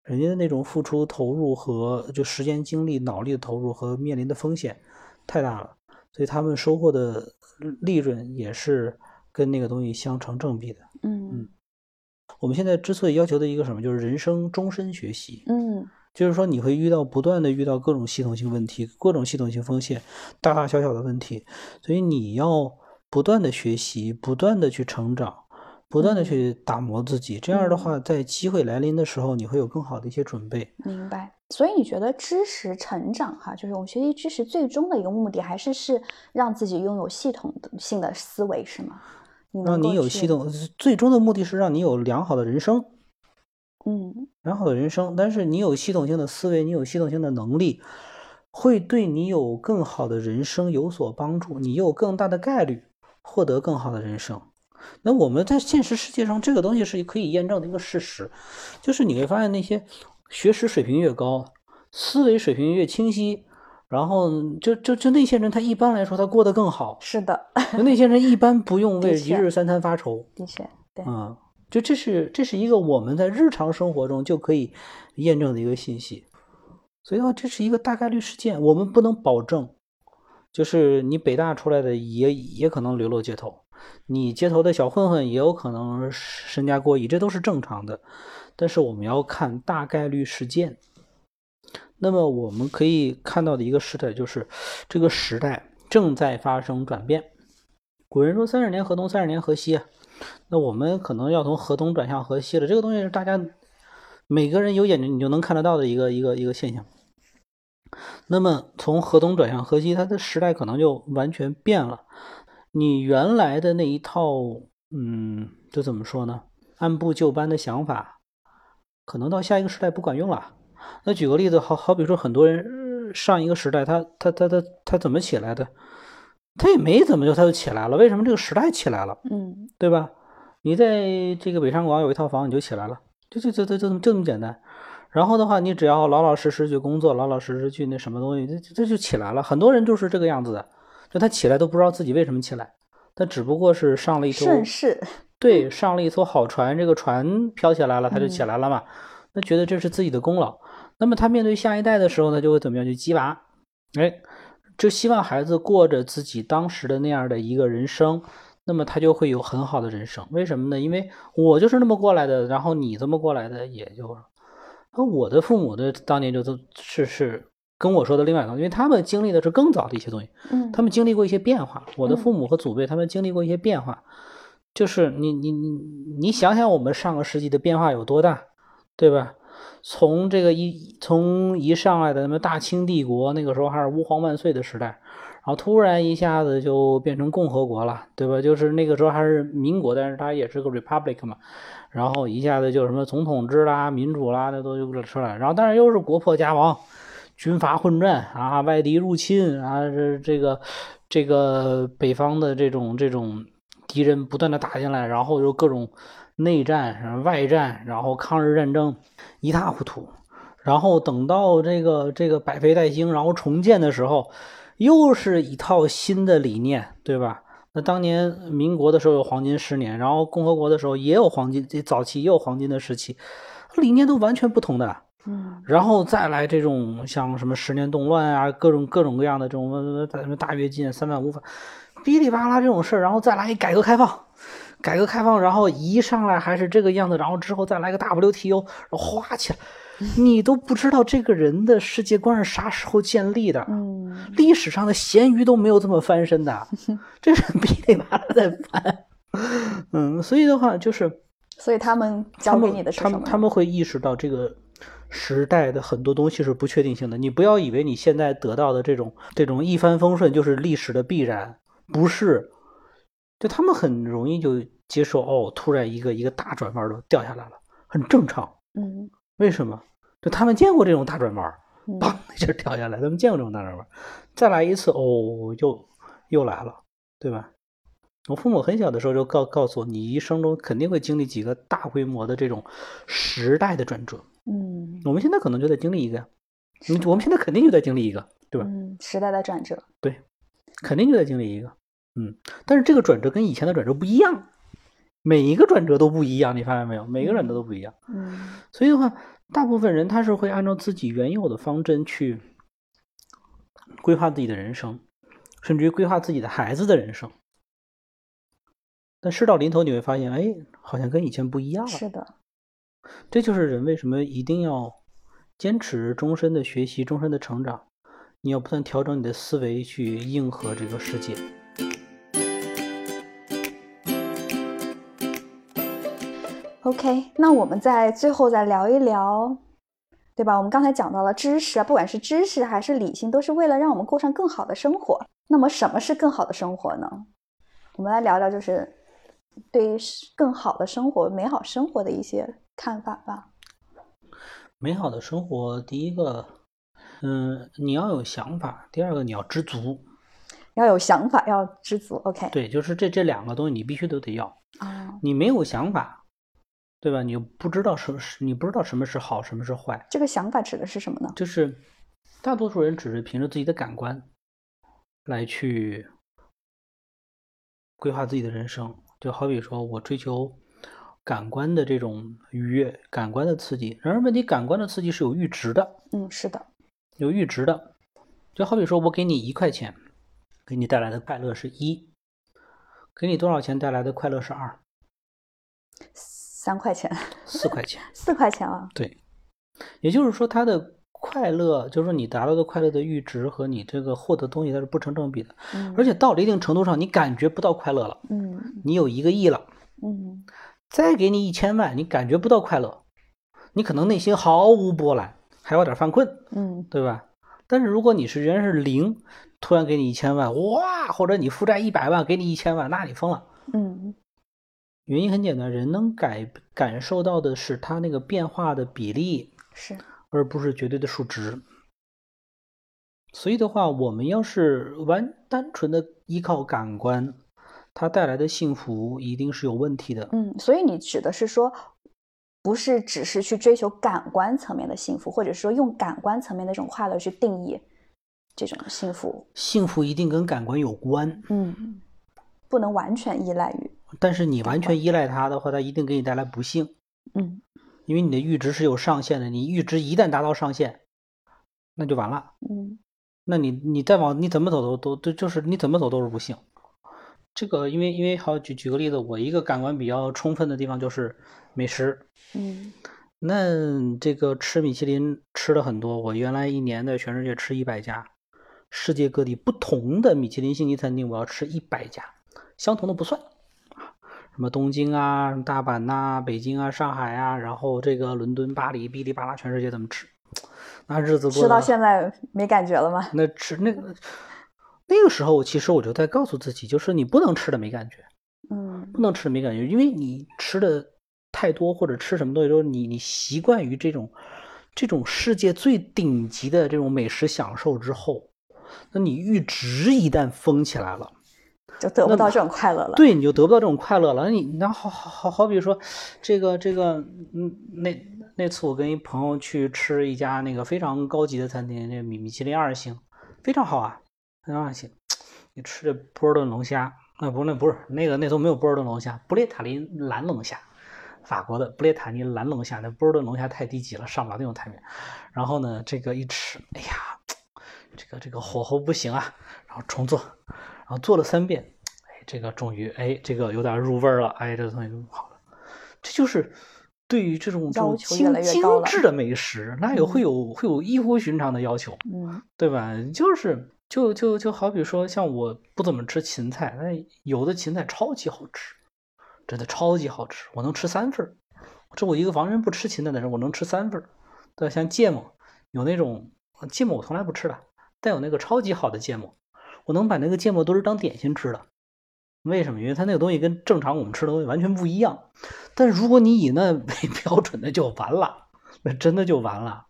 人家的那种付出投入和就时间精力脑力的投入和面临的风险太大了，所以他们收获的利润也是跟那个东西相成正比的。嗯。嗯。我们现在之所以要求的一个什么，就是人生终身学习，嗯就是说你会遇到不断的遇到各种系统性问题，各种系统性风险，大大小小的问题，所以你要不断的学习，不断的去成长，不断的嗯去打磨自己。这样的话，在机会来临的时候，你会有更好的一些准备。明白。所以你觉得知识成长哈，就是我们学习知识最终的一个目的，还是是让自己拥有系统性的思维，是吗？你让你有系，统，最终的目的是让你有良好的人生，嗯良好的人生。但是你有系统性的思维，你有系统性的能力，会对你有更好的人生有所帮助，你有更大的概率获得更好的人生。那我们在现实世界上，这个东西是可以验证的一个事实，就是你会发现那些学识水平越高，思维水平越清晰，然后就就就那些人，他一般来说他过得更好，是的，就那些人一般不用为一日三餐发愁。的确，对，啊，就这是这是一个我们在日常生活中就可以验证的一个信息，所以的话，这是一个大概率事件，我们不能保证，就是你北大出来的也也可能流落街头，你街头的小混混也有可能身家过亿，这都是正常的，但是我们要看大概率事件。那么我们可以看到的一个时代就是，这个时代正在发生转变。古人说“三十年河东，三十年河西”啊，那我们可能要从河东转向河西了。这个东西是大家每个人有眼睛你就能看得到的一个一个一个现象。那么从河东转向河西，它的时代可能就完全变了。你原来的那一套，嗯，就怎么说呢？按部就班的想法，可能到下一个时代不管用了。那举个例子，好好比说，很多人上一个时代，他他他他他怎么起来的？他也没怎么就他就起来了。为什么这个时代起来了？嗯对吧？你在这个北上广有一套房，你就起来了，就就就就就这么这么简单。然后的话，你只要老老实实去工作，老老实实去那什么东西，这这就起来了。很多人就是这个样子的，就他起来都不知道自己为什么起来，他只不过是上了一艘盛世，对，上了一艘好船，这个船飘起来了，他就起来了嘛。那觉得这是自己的功劳。那么他面对下一代的时候呢，就会怎么样去激娃？哎，就希望孩子过着自己当时的那样的一个人生，那么他就会有很好的人生。为什么呢？因为我就是那么过来的，然后你这么过来的，也就，那我的父母的当年就都是是跟我说的另外一个，因为他们经历的是更早的一些东西。嗯他们经历过一些变化，我的嗯父母和祖辈他们经历过一些变化，就是你你你你想想我们上个世纪的变化有多大，对吧？从这个一从一上来的什么大清帝国，那个时候还是吾皇万岁的时代，然后突然一下子就变成共和国了，对吧？就是那个时候还是民国，但是它也是个 republic 嘛，然后一下子就什么总统制啦、民主啦，那都就出来，然后但是又是国破家亡。军阀混战啊，外敌入侵啊，这这个这个北方的这种这种敌人不断的打进来，然后又各种内战、外战，然后抗日战争一塌糊涂。然后等到这个这个百废待兴，然后重建的时候，又是一套新的理念，对吧？那当年民国的时候有黄金十年，然后共和国的时候也有黄金，这早期也有黄金的时期，理念都完全不同的。嗯然后再来这种像什么十年动乱啊，各种各种各样的这种呃什么大跃进、三反五反，哔哩吧啦这种事儿，然后再来一改革开放，改革开放，然后一上来还是这个样子，然后之后再来个 WTO，然后哗起来，你都不知道这个人的世界观是啥时候建立的。嗯历史上的咸鱼都没有这么翻身的，这是噼里啪啦在翻。嗯，所以的话就是所以他们教给你的是他们什么呢？他们会意识到这个时代的很多东西是不确定性的。你不要以为你现在得到的这种这种一帆风顺就是历史的必然，不是。就他们很容易就接受哦，突然一个一个大转弯都掉下来了，很正常。嗯为什么？就他们见过这种大转弯，嗯砰一下掉下来，他们见过这种大转弯，再来一次，哦，又又来了，对吧？我父母很小的时候就告告诉我，你一生中肯定会经历几个大规模的这种时代的转折。嗯我们现在可能就在经历一个呀，嗯我们现在肯定就在经历一个，对吧？嗯，时代的转折。对肯定就在经历一个，嗯。但是这个转折跟以前的转折不一样，每一个转折都不一样，你发现没有？每个转折都不一样。嗯所以的话，大部分人他是会按照自己原有的方针去规划自己的人生，甚至于规划自己的孩子的人生。但事到临头，你会发现，哎，好像跟以前不一样了。是的，这就是人为什么一定要坚持终身的学习、终身的成长。你要不断调整你的思维，去应和这个世界。OK，那我们在最后再聊一聊，对吧？我们刚才讲到了知识啊，不管是知识还是理性，都是为了让我们过上更好的生活。那么，什么是更好的生活呢？我们来聊聊，就是对于更好的生活、美好生活的一些看法吧。美好的生活，第一个，嗯，你要有想法；第二个，你要知足。要有想法，要知足。OK，对，就是这这两个东西，你必须都得要。啊，你没有想法，对吧？你不知道什么是，你不知道什么是好，什么是坏。这个想法指的是什么呢？就是大多数人只是凭着自己的感官来去规划自己的人生，就好比说我追求感官的这种愉悦、感官的刺激。然而，问题感官的刺激是有阈值的，嗯，是的，有阈值的。就好比说我给你一块钱，给你带来的快乐是一，给你多少钱带来的快乐是二，三块钱，四块钱。四块钱啊。对，也就是说，他的快乐，就是说你达到的快乐的阈值和你这个获得东西它是不成正比的，嗯，而且到了一定程度上，你感觉不到快乐了。嗯你有一个亿了，嗯再给你一千万，你感觉不到快乐，你可能内心毫无波澜，还有点犯困，嗯对吧？但是如果你是人是零，突然给你一千万，哇，或者你负债一百万，给你一千万，那你疯了。嗯原因很简单，人能感感受到的是它那个变化的比例，是而不是绝对的数值。所以的话，我们要是完单纯的依靠感官，它带来的幸福一定是有问题的。嗯，所以你指的是说，不是只是去追求感官层面的幸福，或者说用感官层面的这种快乐去定义这种幸福。幸福一定跟感官有关，嗯，不能完全依赖于。但是你完全依赖它的话，它一定给你带来不幸，嗯因为你的阈值是有上限的。你阈值一旦达到上限，那就完了。嗯那你你再往你怎么走都都都就是你怎么走都是不幸。这个因为因为好举举个例子，我一个感官比较充分的地方就是美食。嗯那这个吃米其林吃的很多，我原来一年在全世界吃一百家，世界各地不同的米其林星级餐厅，我要吃一百家，相同的不算啊，什么东京啊、什么大阪呐、北京啊、上海啊，然后这个伦敦、巴黎、哔哩吧啦，全世界怎么吃？那日子过吃到现在没感觉了吗？那吃那个那个时候，其实我就在告诉自己，就是你不能吃的没感觉，嗯不能吃的没感觉，因为你吃的太多或者吃什么东西之后，你你习惯于这种这种世界最顶级的这种美食享受之后，那你阈值一旦封起来了，就得不到这种快乐了。对，你就得不到这种快乐了。那你那好好好好比说，这个这个，嗯，那那次我跟一朋友去吃一家那个非常高级的餐厅，那个米米其林二星，非常好啊，非常二星。你吃的波尔顿龙虾，啊，不是那不是那个那都没有波尔顿龙虾，布列塔尼蓝龙虾，法国的布列塔尼蓝龙虾，那波尔顿龙虾太低级了，上不了那种台面。然后呢，这个一吃，哎呀，这个这个火候不行啊，然后重做，做了三遍。哎，这个终于，哎，这个有点入味儿了，哎，这个东西好了。这就是对于这种精精致的美食，那有会有会有异乎寻常的要求，嗯对吧？就是就就就好比说，像我不怎么吃芹菜，那有的芹菜超级好吃，真的超级好吃，我能吃三份儿。这我一个完全不吃芹菜的人，我能吃三份儿。对，像芥末，有那种芥末我从来不吃的，但有那个超级好的芥末，我能把那个芥末都是当点心吃的。为什么？因为它那个东西跟正常我们吃的东西完全不一样。但如果你以那为 标准，那就完了，那真的就完了。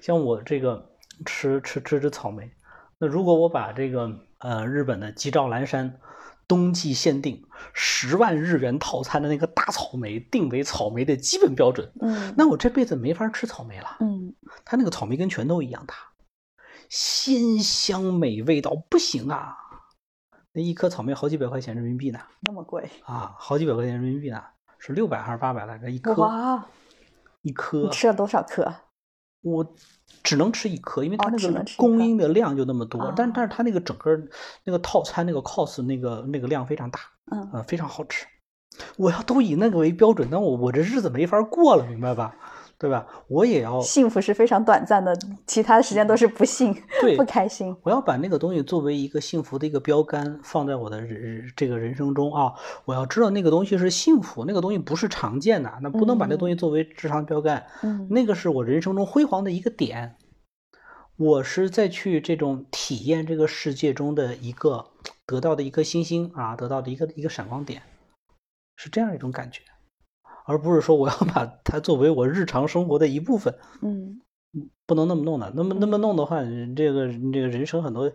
像我这个吃吃吃吃草莓，那如果我把这个呃日本的吉兆岚山冬季限定十万日元套餐的那个大草莓定为草莓的基本标准，嗯那我这辈子没法吃草莓了。嗯它那个草莓跟拳头一样大，鲜香美味到不行啊！那一颗草莓好几百块钱人民币呢，那么贵啊，好几百块钱人民币呢，是六百还是八百来着一颗？哇！一颗你，吃了多少颗？我只能吃一颗，因为它哦那个供应的量就那么多，但啊但是它那个整个那个套餐那个 cos 那个那个量非常大，嗯呃，非常好吃。我要都以那个为标准，那我我这日子没法过了，明白吧？对吧？我也要幸福是非常短暂的，其他的时间都是不幸、对不开心。我要把那个东西作为一个幸福的一个标杆放在我的人这个人生中啊，我要知道那个东西是幸福，那个东西不是常见的，那不能把那东西作为日常标杆，嗯那个是我人生中辉煌的一个点。我是在去这种体验这个世界中的一个得到的一颗星星啊，得到的一个一个闪光点，是这样一种感觉，而不是说我要把它作为我日常生活的一部分。嗯。不能那么弄的，那么那么弄的话，你这个你这个人生很多，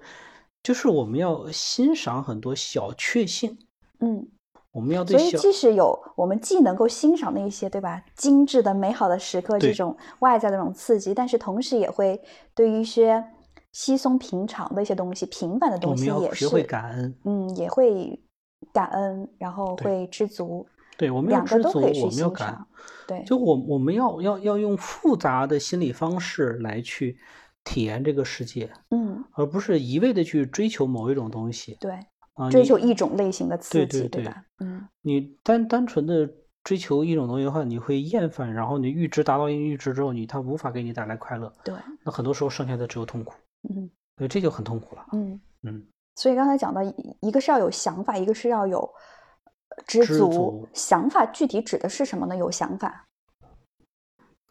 就是我们要欣赏很多小确幸，嗯，我们要对小所以即使有我们既能够欣赏那一些对吧？精致的美好的时刻，这种外在的这种刺激，但是同时也会对于一些稀松平常的一些东西、平凡的东西也是学会是感恩，嗯也会感恩，然后会知足，对，我们要知足，我们要感恩。。对，就我我们要要要用复杂的心理方式来去体验这个世界，嗯而不是一味的去追求某一种东西对，啊。追求一种类型的刺对激，对对吧？嗯你单单纯的追求一种东西的话，你会厌烦，然后你阈值达到一定阈值之后，你它无法给你带来快乐，对，那很多时候剩下的只有痛苦，嗯所以，这就很痛苦了。嗯。嗯，所以刚才讲到，一一个是要有想法，一个是要有呃知知足。想法具体指的是什么呢？有想法，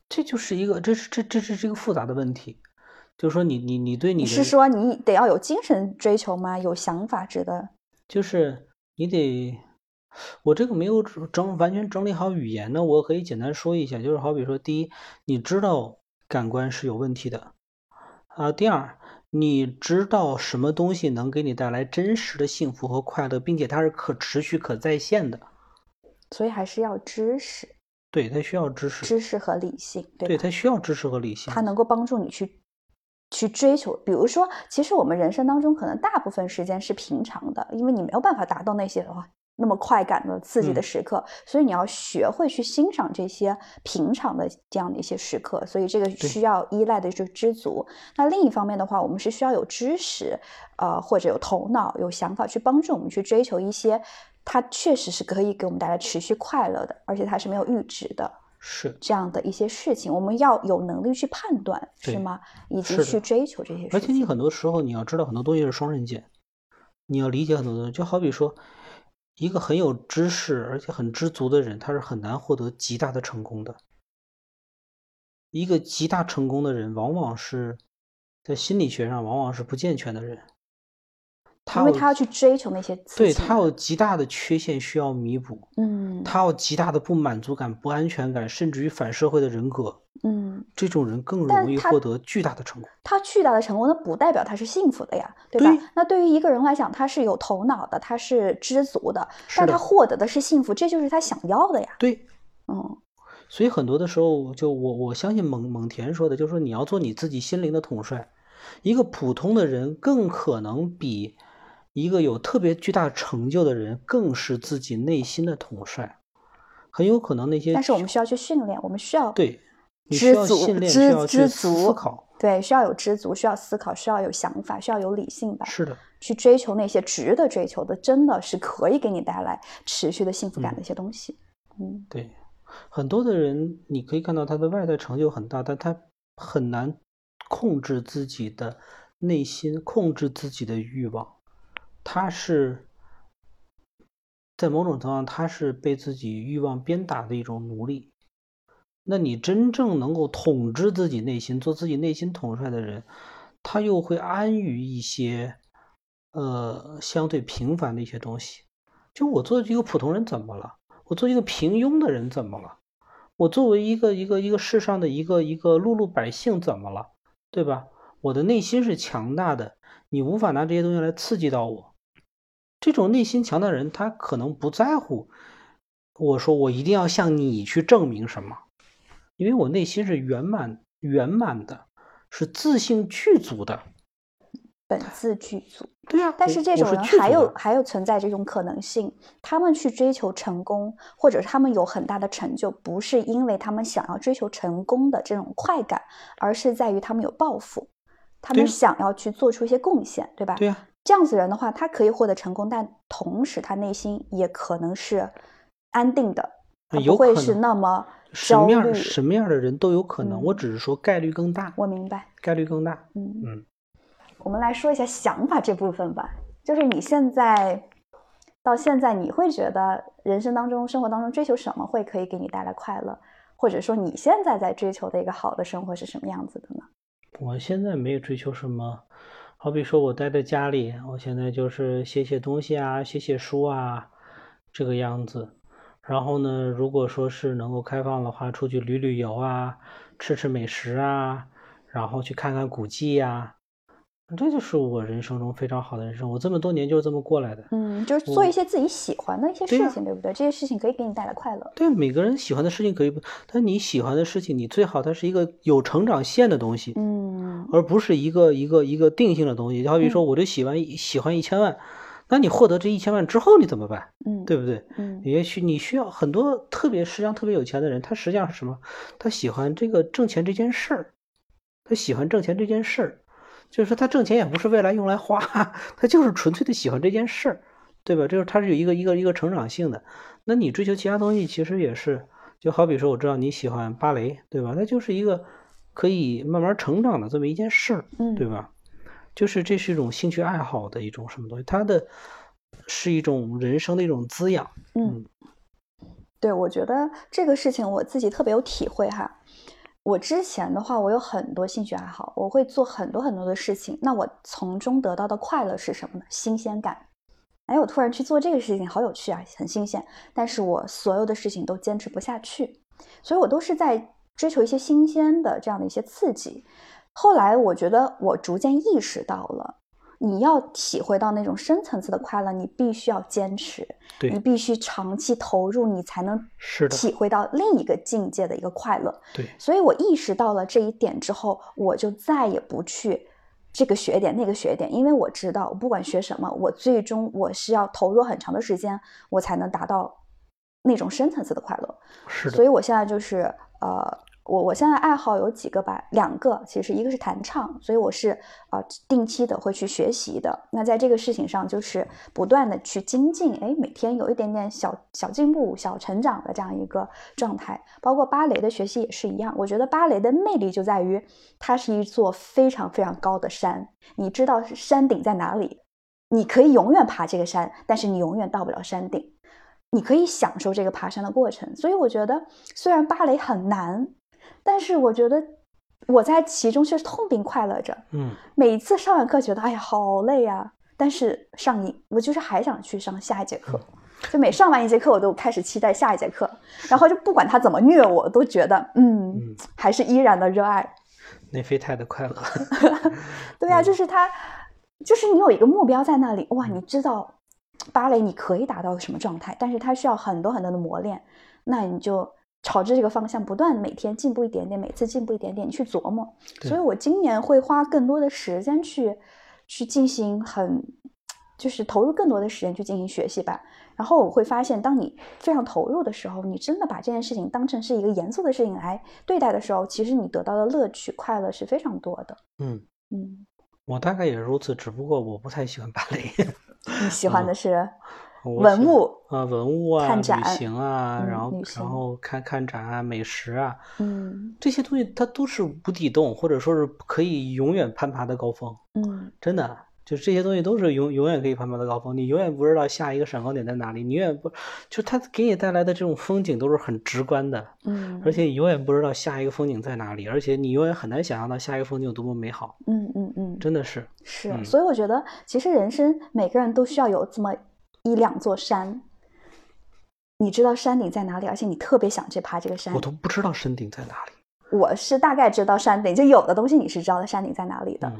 这就是一个，这是这这这是一个复杂的问题。就是说你你你对你的你是说你得要有精神追求吗？有想法指的？就是你得，我这个没有整完全整理好语言呢，我可以简单说一下，就是好比说，第一，你知道感官是有问题的啊；第二，你知道什么东西能给你带来真实的幸福和快乐，并且它是可持续、可再现的。所以还是要知识，对，它需要知识，知识和理性，对对，它需要知识和理性。它能够帮助你去去追求。比如说，其实我们人生当中可能大部分时间是平常的，因为你没有办法达到那些哇那么快感的刺激的嗯时刻，所以你要学会去欣赏这些平常的这样的一些时刻。所以这个需要依赖的就是知足。那另一方面的话，我们是需要有知识，呃，或者有头脑、有想法去帮助我们去追求一些。它确实是可以给我们带来持续快乐的，而且它是没有阈值的。是，这样的一些事情，我们要有能力去判断，是吗？以及去追求这些事情。而且你很多时候你要知道，很多东西是双刃剑，你要理解很多东西。就好比说，一个很有知识而且很知足的人，他是很难获得极大的成功的。一个极大成功的人，往往是在心理学上往往是不健全的人，他因为他要去追求那些刺激对他有极大的缺陷需要弥补，嗯他有极大的不满足感、不安全感，甚至于反社会的人格。嗯，这种人更容易获得巨大的成功。他巨大的成功，那不代表他是幸福的呀，对吧？对那对于一个人来讲，他是有头脑的，他是知足的，但他获得的是幸福，这就是他想要的呀。对，嗯所以很多的时候，就我我相信蒙蒙田说的，就是说你要做你自己心灵的统帅。一个普通的人更可能比一个有特别巨大成就的人更是自己内心的统帅。很有可能那些但是我们需要去训练，我们需要对你需知足要训练，需知要去思考。对，需要有知足，需要思考，需要有想法，需要有理性吧。是的，去追求那些值得追求的，真的是可以给你带来持续的幸福感的嗯一些东西。嗯对，很多的人你可以看到他的外在成就很大，但他很难控制自己的内心，控制自己的欲望。他是在某种程度上，他是被自己欲望鞭打的一种奴隶。那你真正能够统治自己内心，做自己内心统帅的人，他又会安于一些呃相对平凡的一些东西。就我作为一个普通人怎么了？我作为一个平庸的人怎么了？我作为一个一个一个世上的一个一个碌碌百姓怎么了？对吧？我的内心是强大的，你无法拿这些东西来刺激到我。这种内心强大的人，他可能不在乎我说我一定要向你去证明什么，因为我内心是圆满圆满的，是自信具足的。本自具足。对呀、但是这种人还有还有存在这种可能性，他们去追求成功，或者是他们有很大的成就，不是因为他们想要追求成功的这种快感，而是在于他们有抱负，他们想要去做出一些贡献，对吧？对呀、这样子人的话，他可以获得成功，但同时他内心也可能是安定的，他不会是那么什。么样什么样的人都有可能，我嗯只是说概率更大，我明白，概率更大。嗯嗯，我们来说一下想法这部分吧。就是你现在到现在，你会觉得人生当中、生活当中追求什么会可以给你带来快乐，或者说你现在在追求的一个好的生活是什么样子的呢？我现在没有追求什么，好比说我待在家里，我现在就是写写东西啊，写写书啊，这个样子。然后呢，如果说是能够开放的话，出去旅旅游啊，吃吃美食啊，然后去看看古迹呀、这就是我人生中非常好的人生。我这么多年就是这么过来的。嗯，就是做一些自己喜欢的一些事情，对不对？这些事情可以给你带来快乐。对，每个人喜欢的事情可以不，但你喜欢的事情，你最好它是一个有成长线的东西。嗯而不是一个一个一个定性的东西。就好比说，我就喜欢一喜欢一千万，那你获得这一千万之后你怎么办？嗯，对不对？嗯也许你需要很多特别实际上特别有钱的人，他实际上是什么？他喜欢这个挣钱这件事儿，他喜欢挣钱这件事儿，就是说他挣钱也不是为了用来花，他就是纯粹的喜欢这件事儿，对吧？就是他是有一个一个一个成长性的。那你追求其他东西其实也是，就好比说我知道你喜欢芭蕾，对吧？那就是一个可以慢慢成长的这么一件事对吧？就是这是一种兴趣爱好的一种什么东西，它的是一种人生的一种滋养。嗯，对，我觉得这个事情我自己特别有体会哈。我之前的话，我有很多兴趣爱好，我会做很多很多的事情。那我从中得到的快乐是什么呢？新鲜感。哎，我突然去做这个事情，好有趣啊，很新鲜。但是我所有的事情都坚持不下去，所以我都是在追求一些新鲜的这样的一些刺激。后来我觉得我逐渐意识到了。你要体会到那种深层次的快乐，你必须要坚持，你必须长期投入，你才能体会到另一个境界的一个快乐。对，所以我意识到了这一点之后，我就再也不去这个学点那个学点，因为我知道，我不管学什么，我最终我是要投入很长的时间，我才能达到那种深层次的快乐。是的，所以我现在就是呃。我我现在爱好有几个吧，两个其实一个是弹唱，所以我是啊定期的会去学习的。那在这个事情上，就是不断的去精进，哎，每天有一点点小小进步、小成长的这样一个状态。包括芭蕾的学习也是一样，我觉得芭蕾的魅力就在于它是一座非常非常高的山，你知道山顶在哪里，你可以永远爬这个山，但是你永远到不了山顶，你可以享受这个爬山的过程。所以我觉得，虽然芭蕾很难。但是我觉得我在其中却是痛并快乐着。嗯，每一次上完课觉得哎呀好累呀，但是上瘾我就是还想去上下一节课，就每上完一节课我都开始期待下一节课，然后就不管他怎么虐我，都觉得嗯还是依然的热爱。内啡肽的快乐。对呀，就是他，就是你有一个目标在那里哇，你知道芭蕾你可以达到什么状态，但是它需要很多很多的磨练，那你就。朝着这个方向不断，每天进步一点点，每次进步一点点，你去琢磨。所以我今年会花更多的时间去，去进行很，就是投入更多的时间去进行学习吧。然后我会发现，当你非常投入的时候，你真的把这件事情当成是一个严肃的事情来对待的时候，其实你得到的乐趣、快乐是非常多的。嗯嗯，我大概也是如此，只不过我不太喜欢芭蕾。你喜欢的是？文物啊，文物啊，旅行啊，然后然后看看展啊，美食啊，嗯，这些东西它都是无底洞，或者说是可以永远攀爬的高峰，嗯，真的，就这些东西都是永永远可以攀爬的高峰，你永远不知道下一个闪光点在哪里，你永远不，就它给你带来的这种风景都是很直观的，嗯，而且你永远不知道下一个风景在哪里，而且你永远很难想象到下一个风景有多么美好，嗯嗯嗯，真的是是，所以我觉得其实人生每个人都需要有这么。一两座山，你知道山顶在哪里？而且你特别想去爬这个山。我都不知道山顶在哪里。我是大概知道山顶，就有的东西你是知道的山顶在哪里的。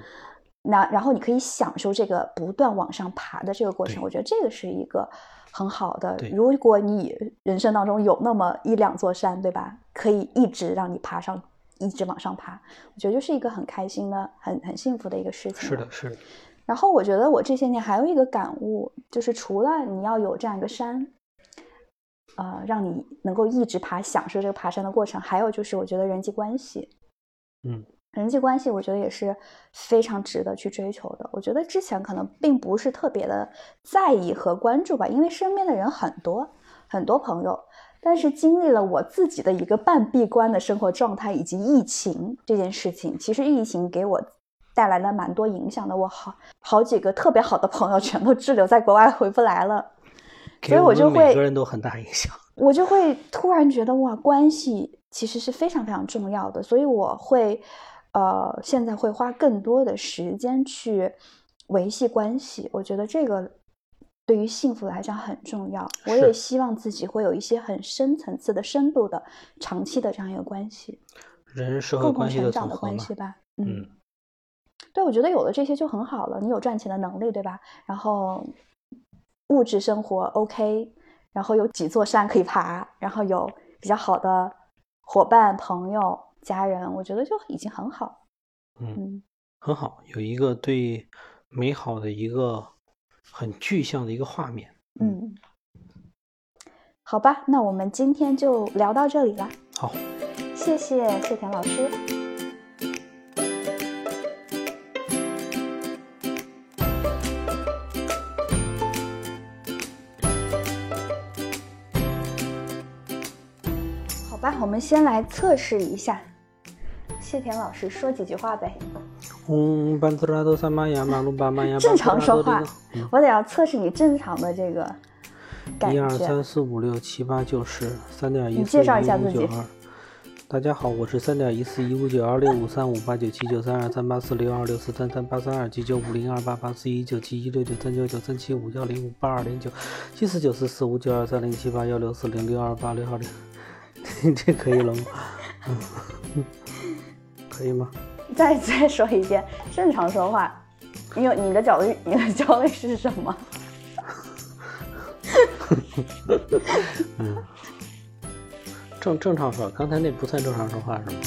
那然后你可以享受这个不断往上爬的这个过程。我觉得这个是一个很好的。如果你人生当中有那么一两座山，对吧？可以一直让你爬上，一直往上爬，我觉得就是一个很开心的、很很幸福的一个事情。是的，是的。然后我觉得我这些年还有一个感悟，就是除了你要有这样一个山，呃，让你能够一直爬，享受这个爬山的过程，还有就是我觉得人际关系，嗯，人际关系我觉得也是非常值得去追求的。我觉得之前可能并不是特别的在意和关注吧，因为身边的人很多，很多朋友，但是经历了我自己的一个半闭关的生活状态，以及疫情这件事情，其实疫情给我。带来了蛮多影响的，我好好几个特别好的朋友全都滞留在国外回不来了，所以我就会每个人都很大影响。我就会突然觉得哇，关系其实是非常非常重要的，所以我会呃现在会花更多的时间去维系关系。我觉得这个对于幸福来讲很重要。我也希望自己会有一些很深层次的、深度的、长期的这样一个关系，人社会关系的关系吧。嗯。对，我觉得有了这些就很好了。你有赚钱的能力，对吧？然后物质生活 OK，然后有几座山可以爬，然后有比较好的伙伴、朋友、家人，我觉得就已经很好。嗯，很好，有一个对美好的一个很具象的一个画面。嗯，好吧，那我们今天就聊到这里了。好，谢谢谢田老师。我们先来测试一下，谢田老师说几句话呗。嗯。正常说话，我得要测试你正常的这个感觉。一二三四五六七八九十，三点一四一五九二。大家好，我是三点一四一五九二六五三五八九七九三二三八四六二六四三三八三二七九五零二八八四一九七一六九三九九三七五幺零五八二零九七四九四四五九二三零七八幺六四零六二八六二零，这可以了吗？可以吗？再再说一遍，正常说话。你有你的焦虑，你的焦虑是什么？嗯。正正常说，刚才那不算正常说话是吗？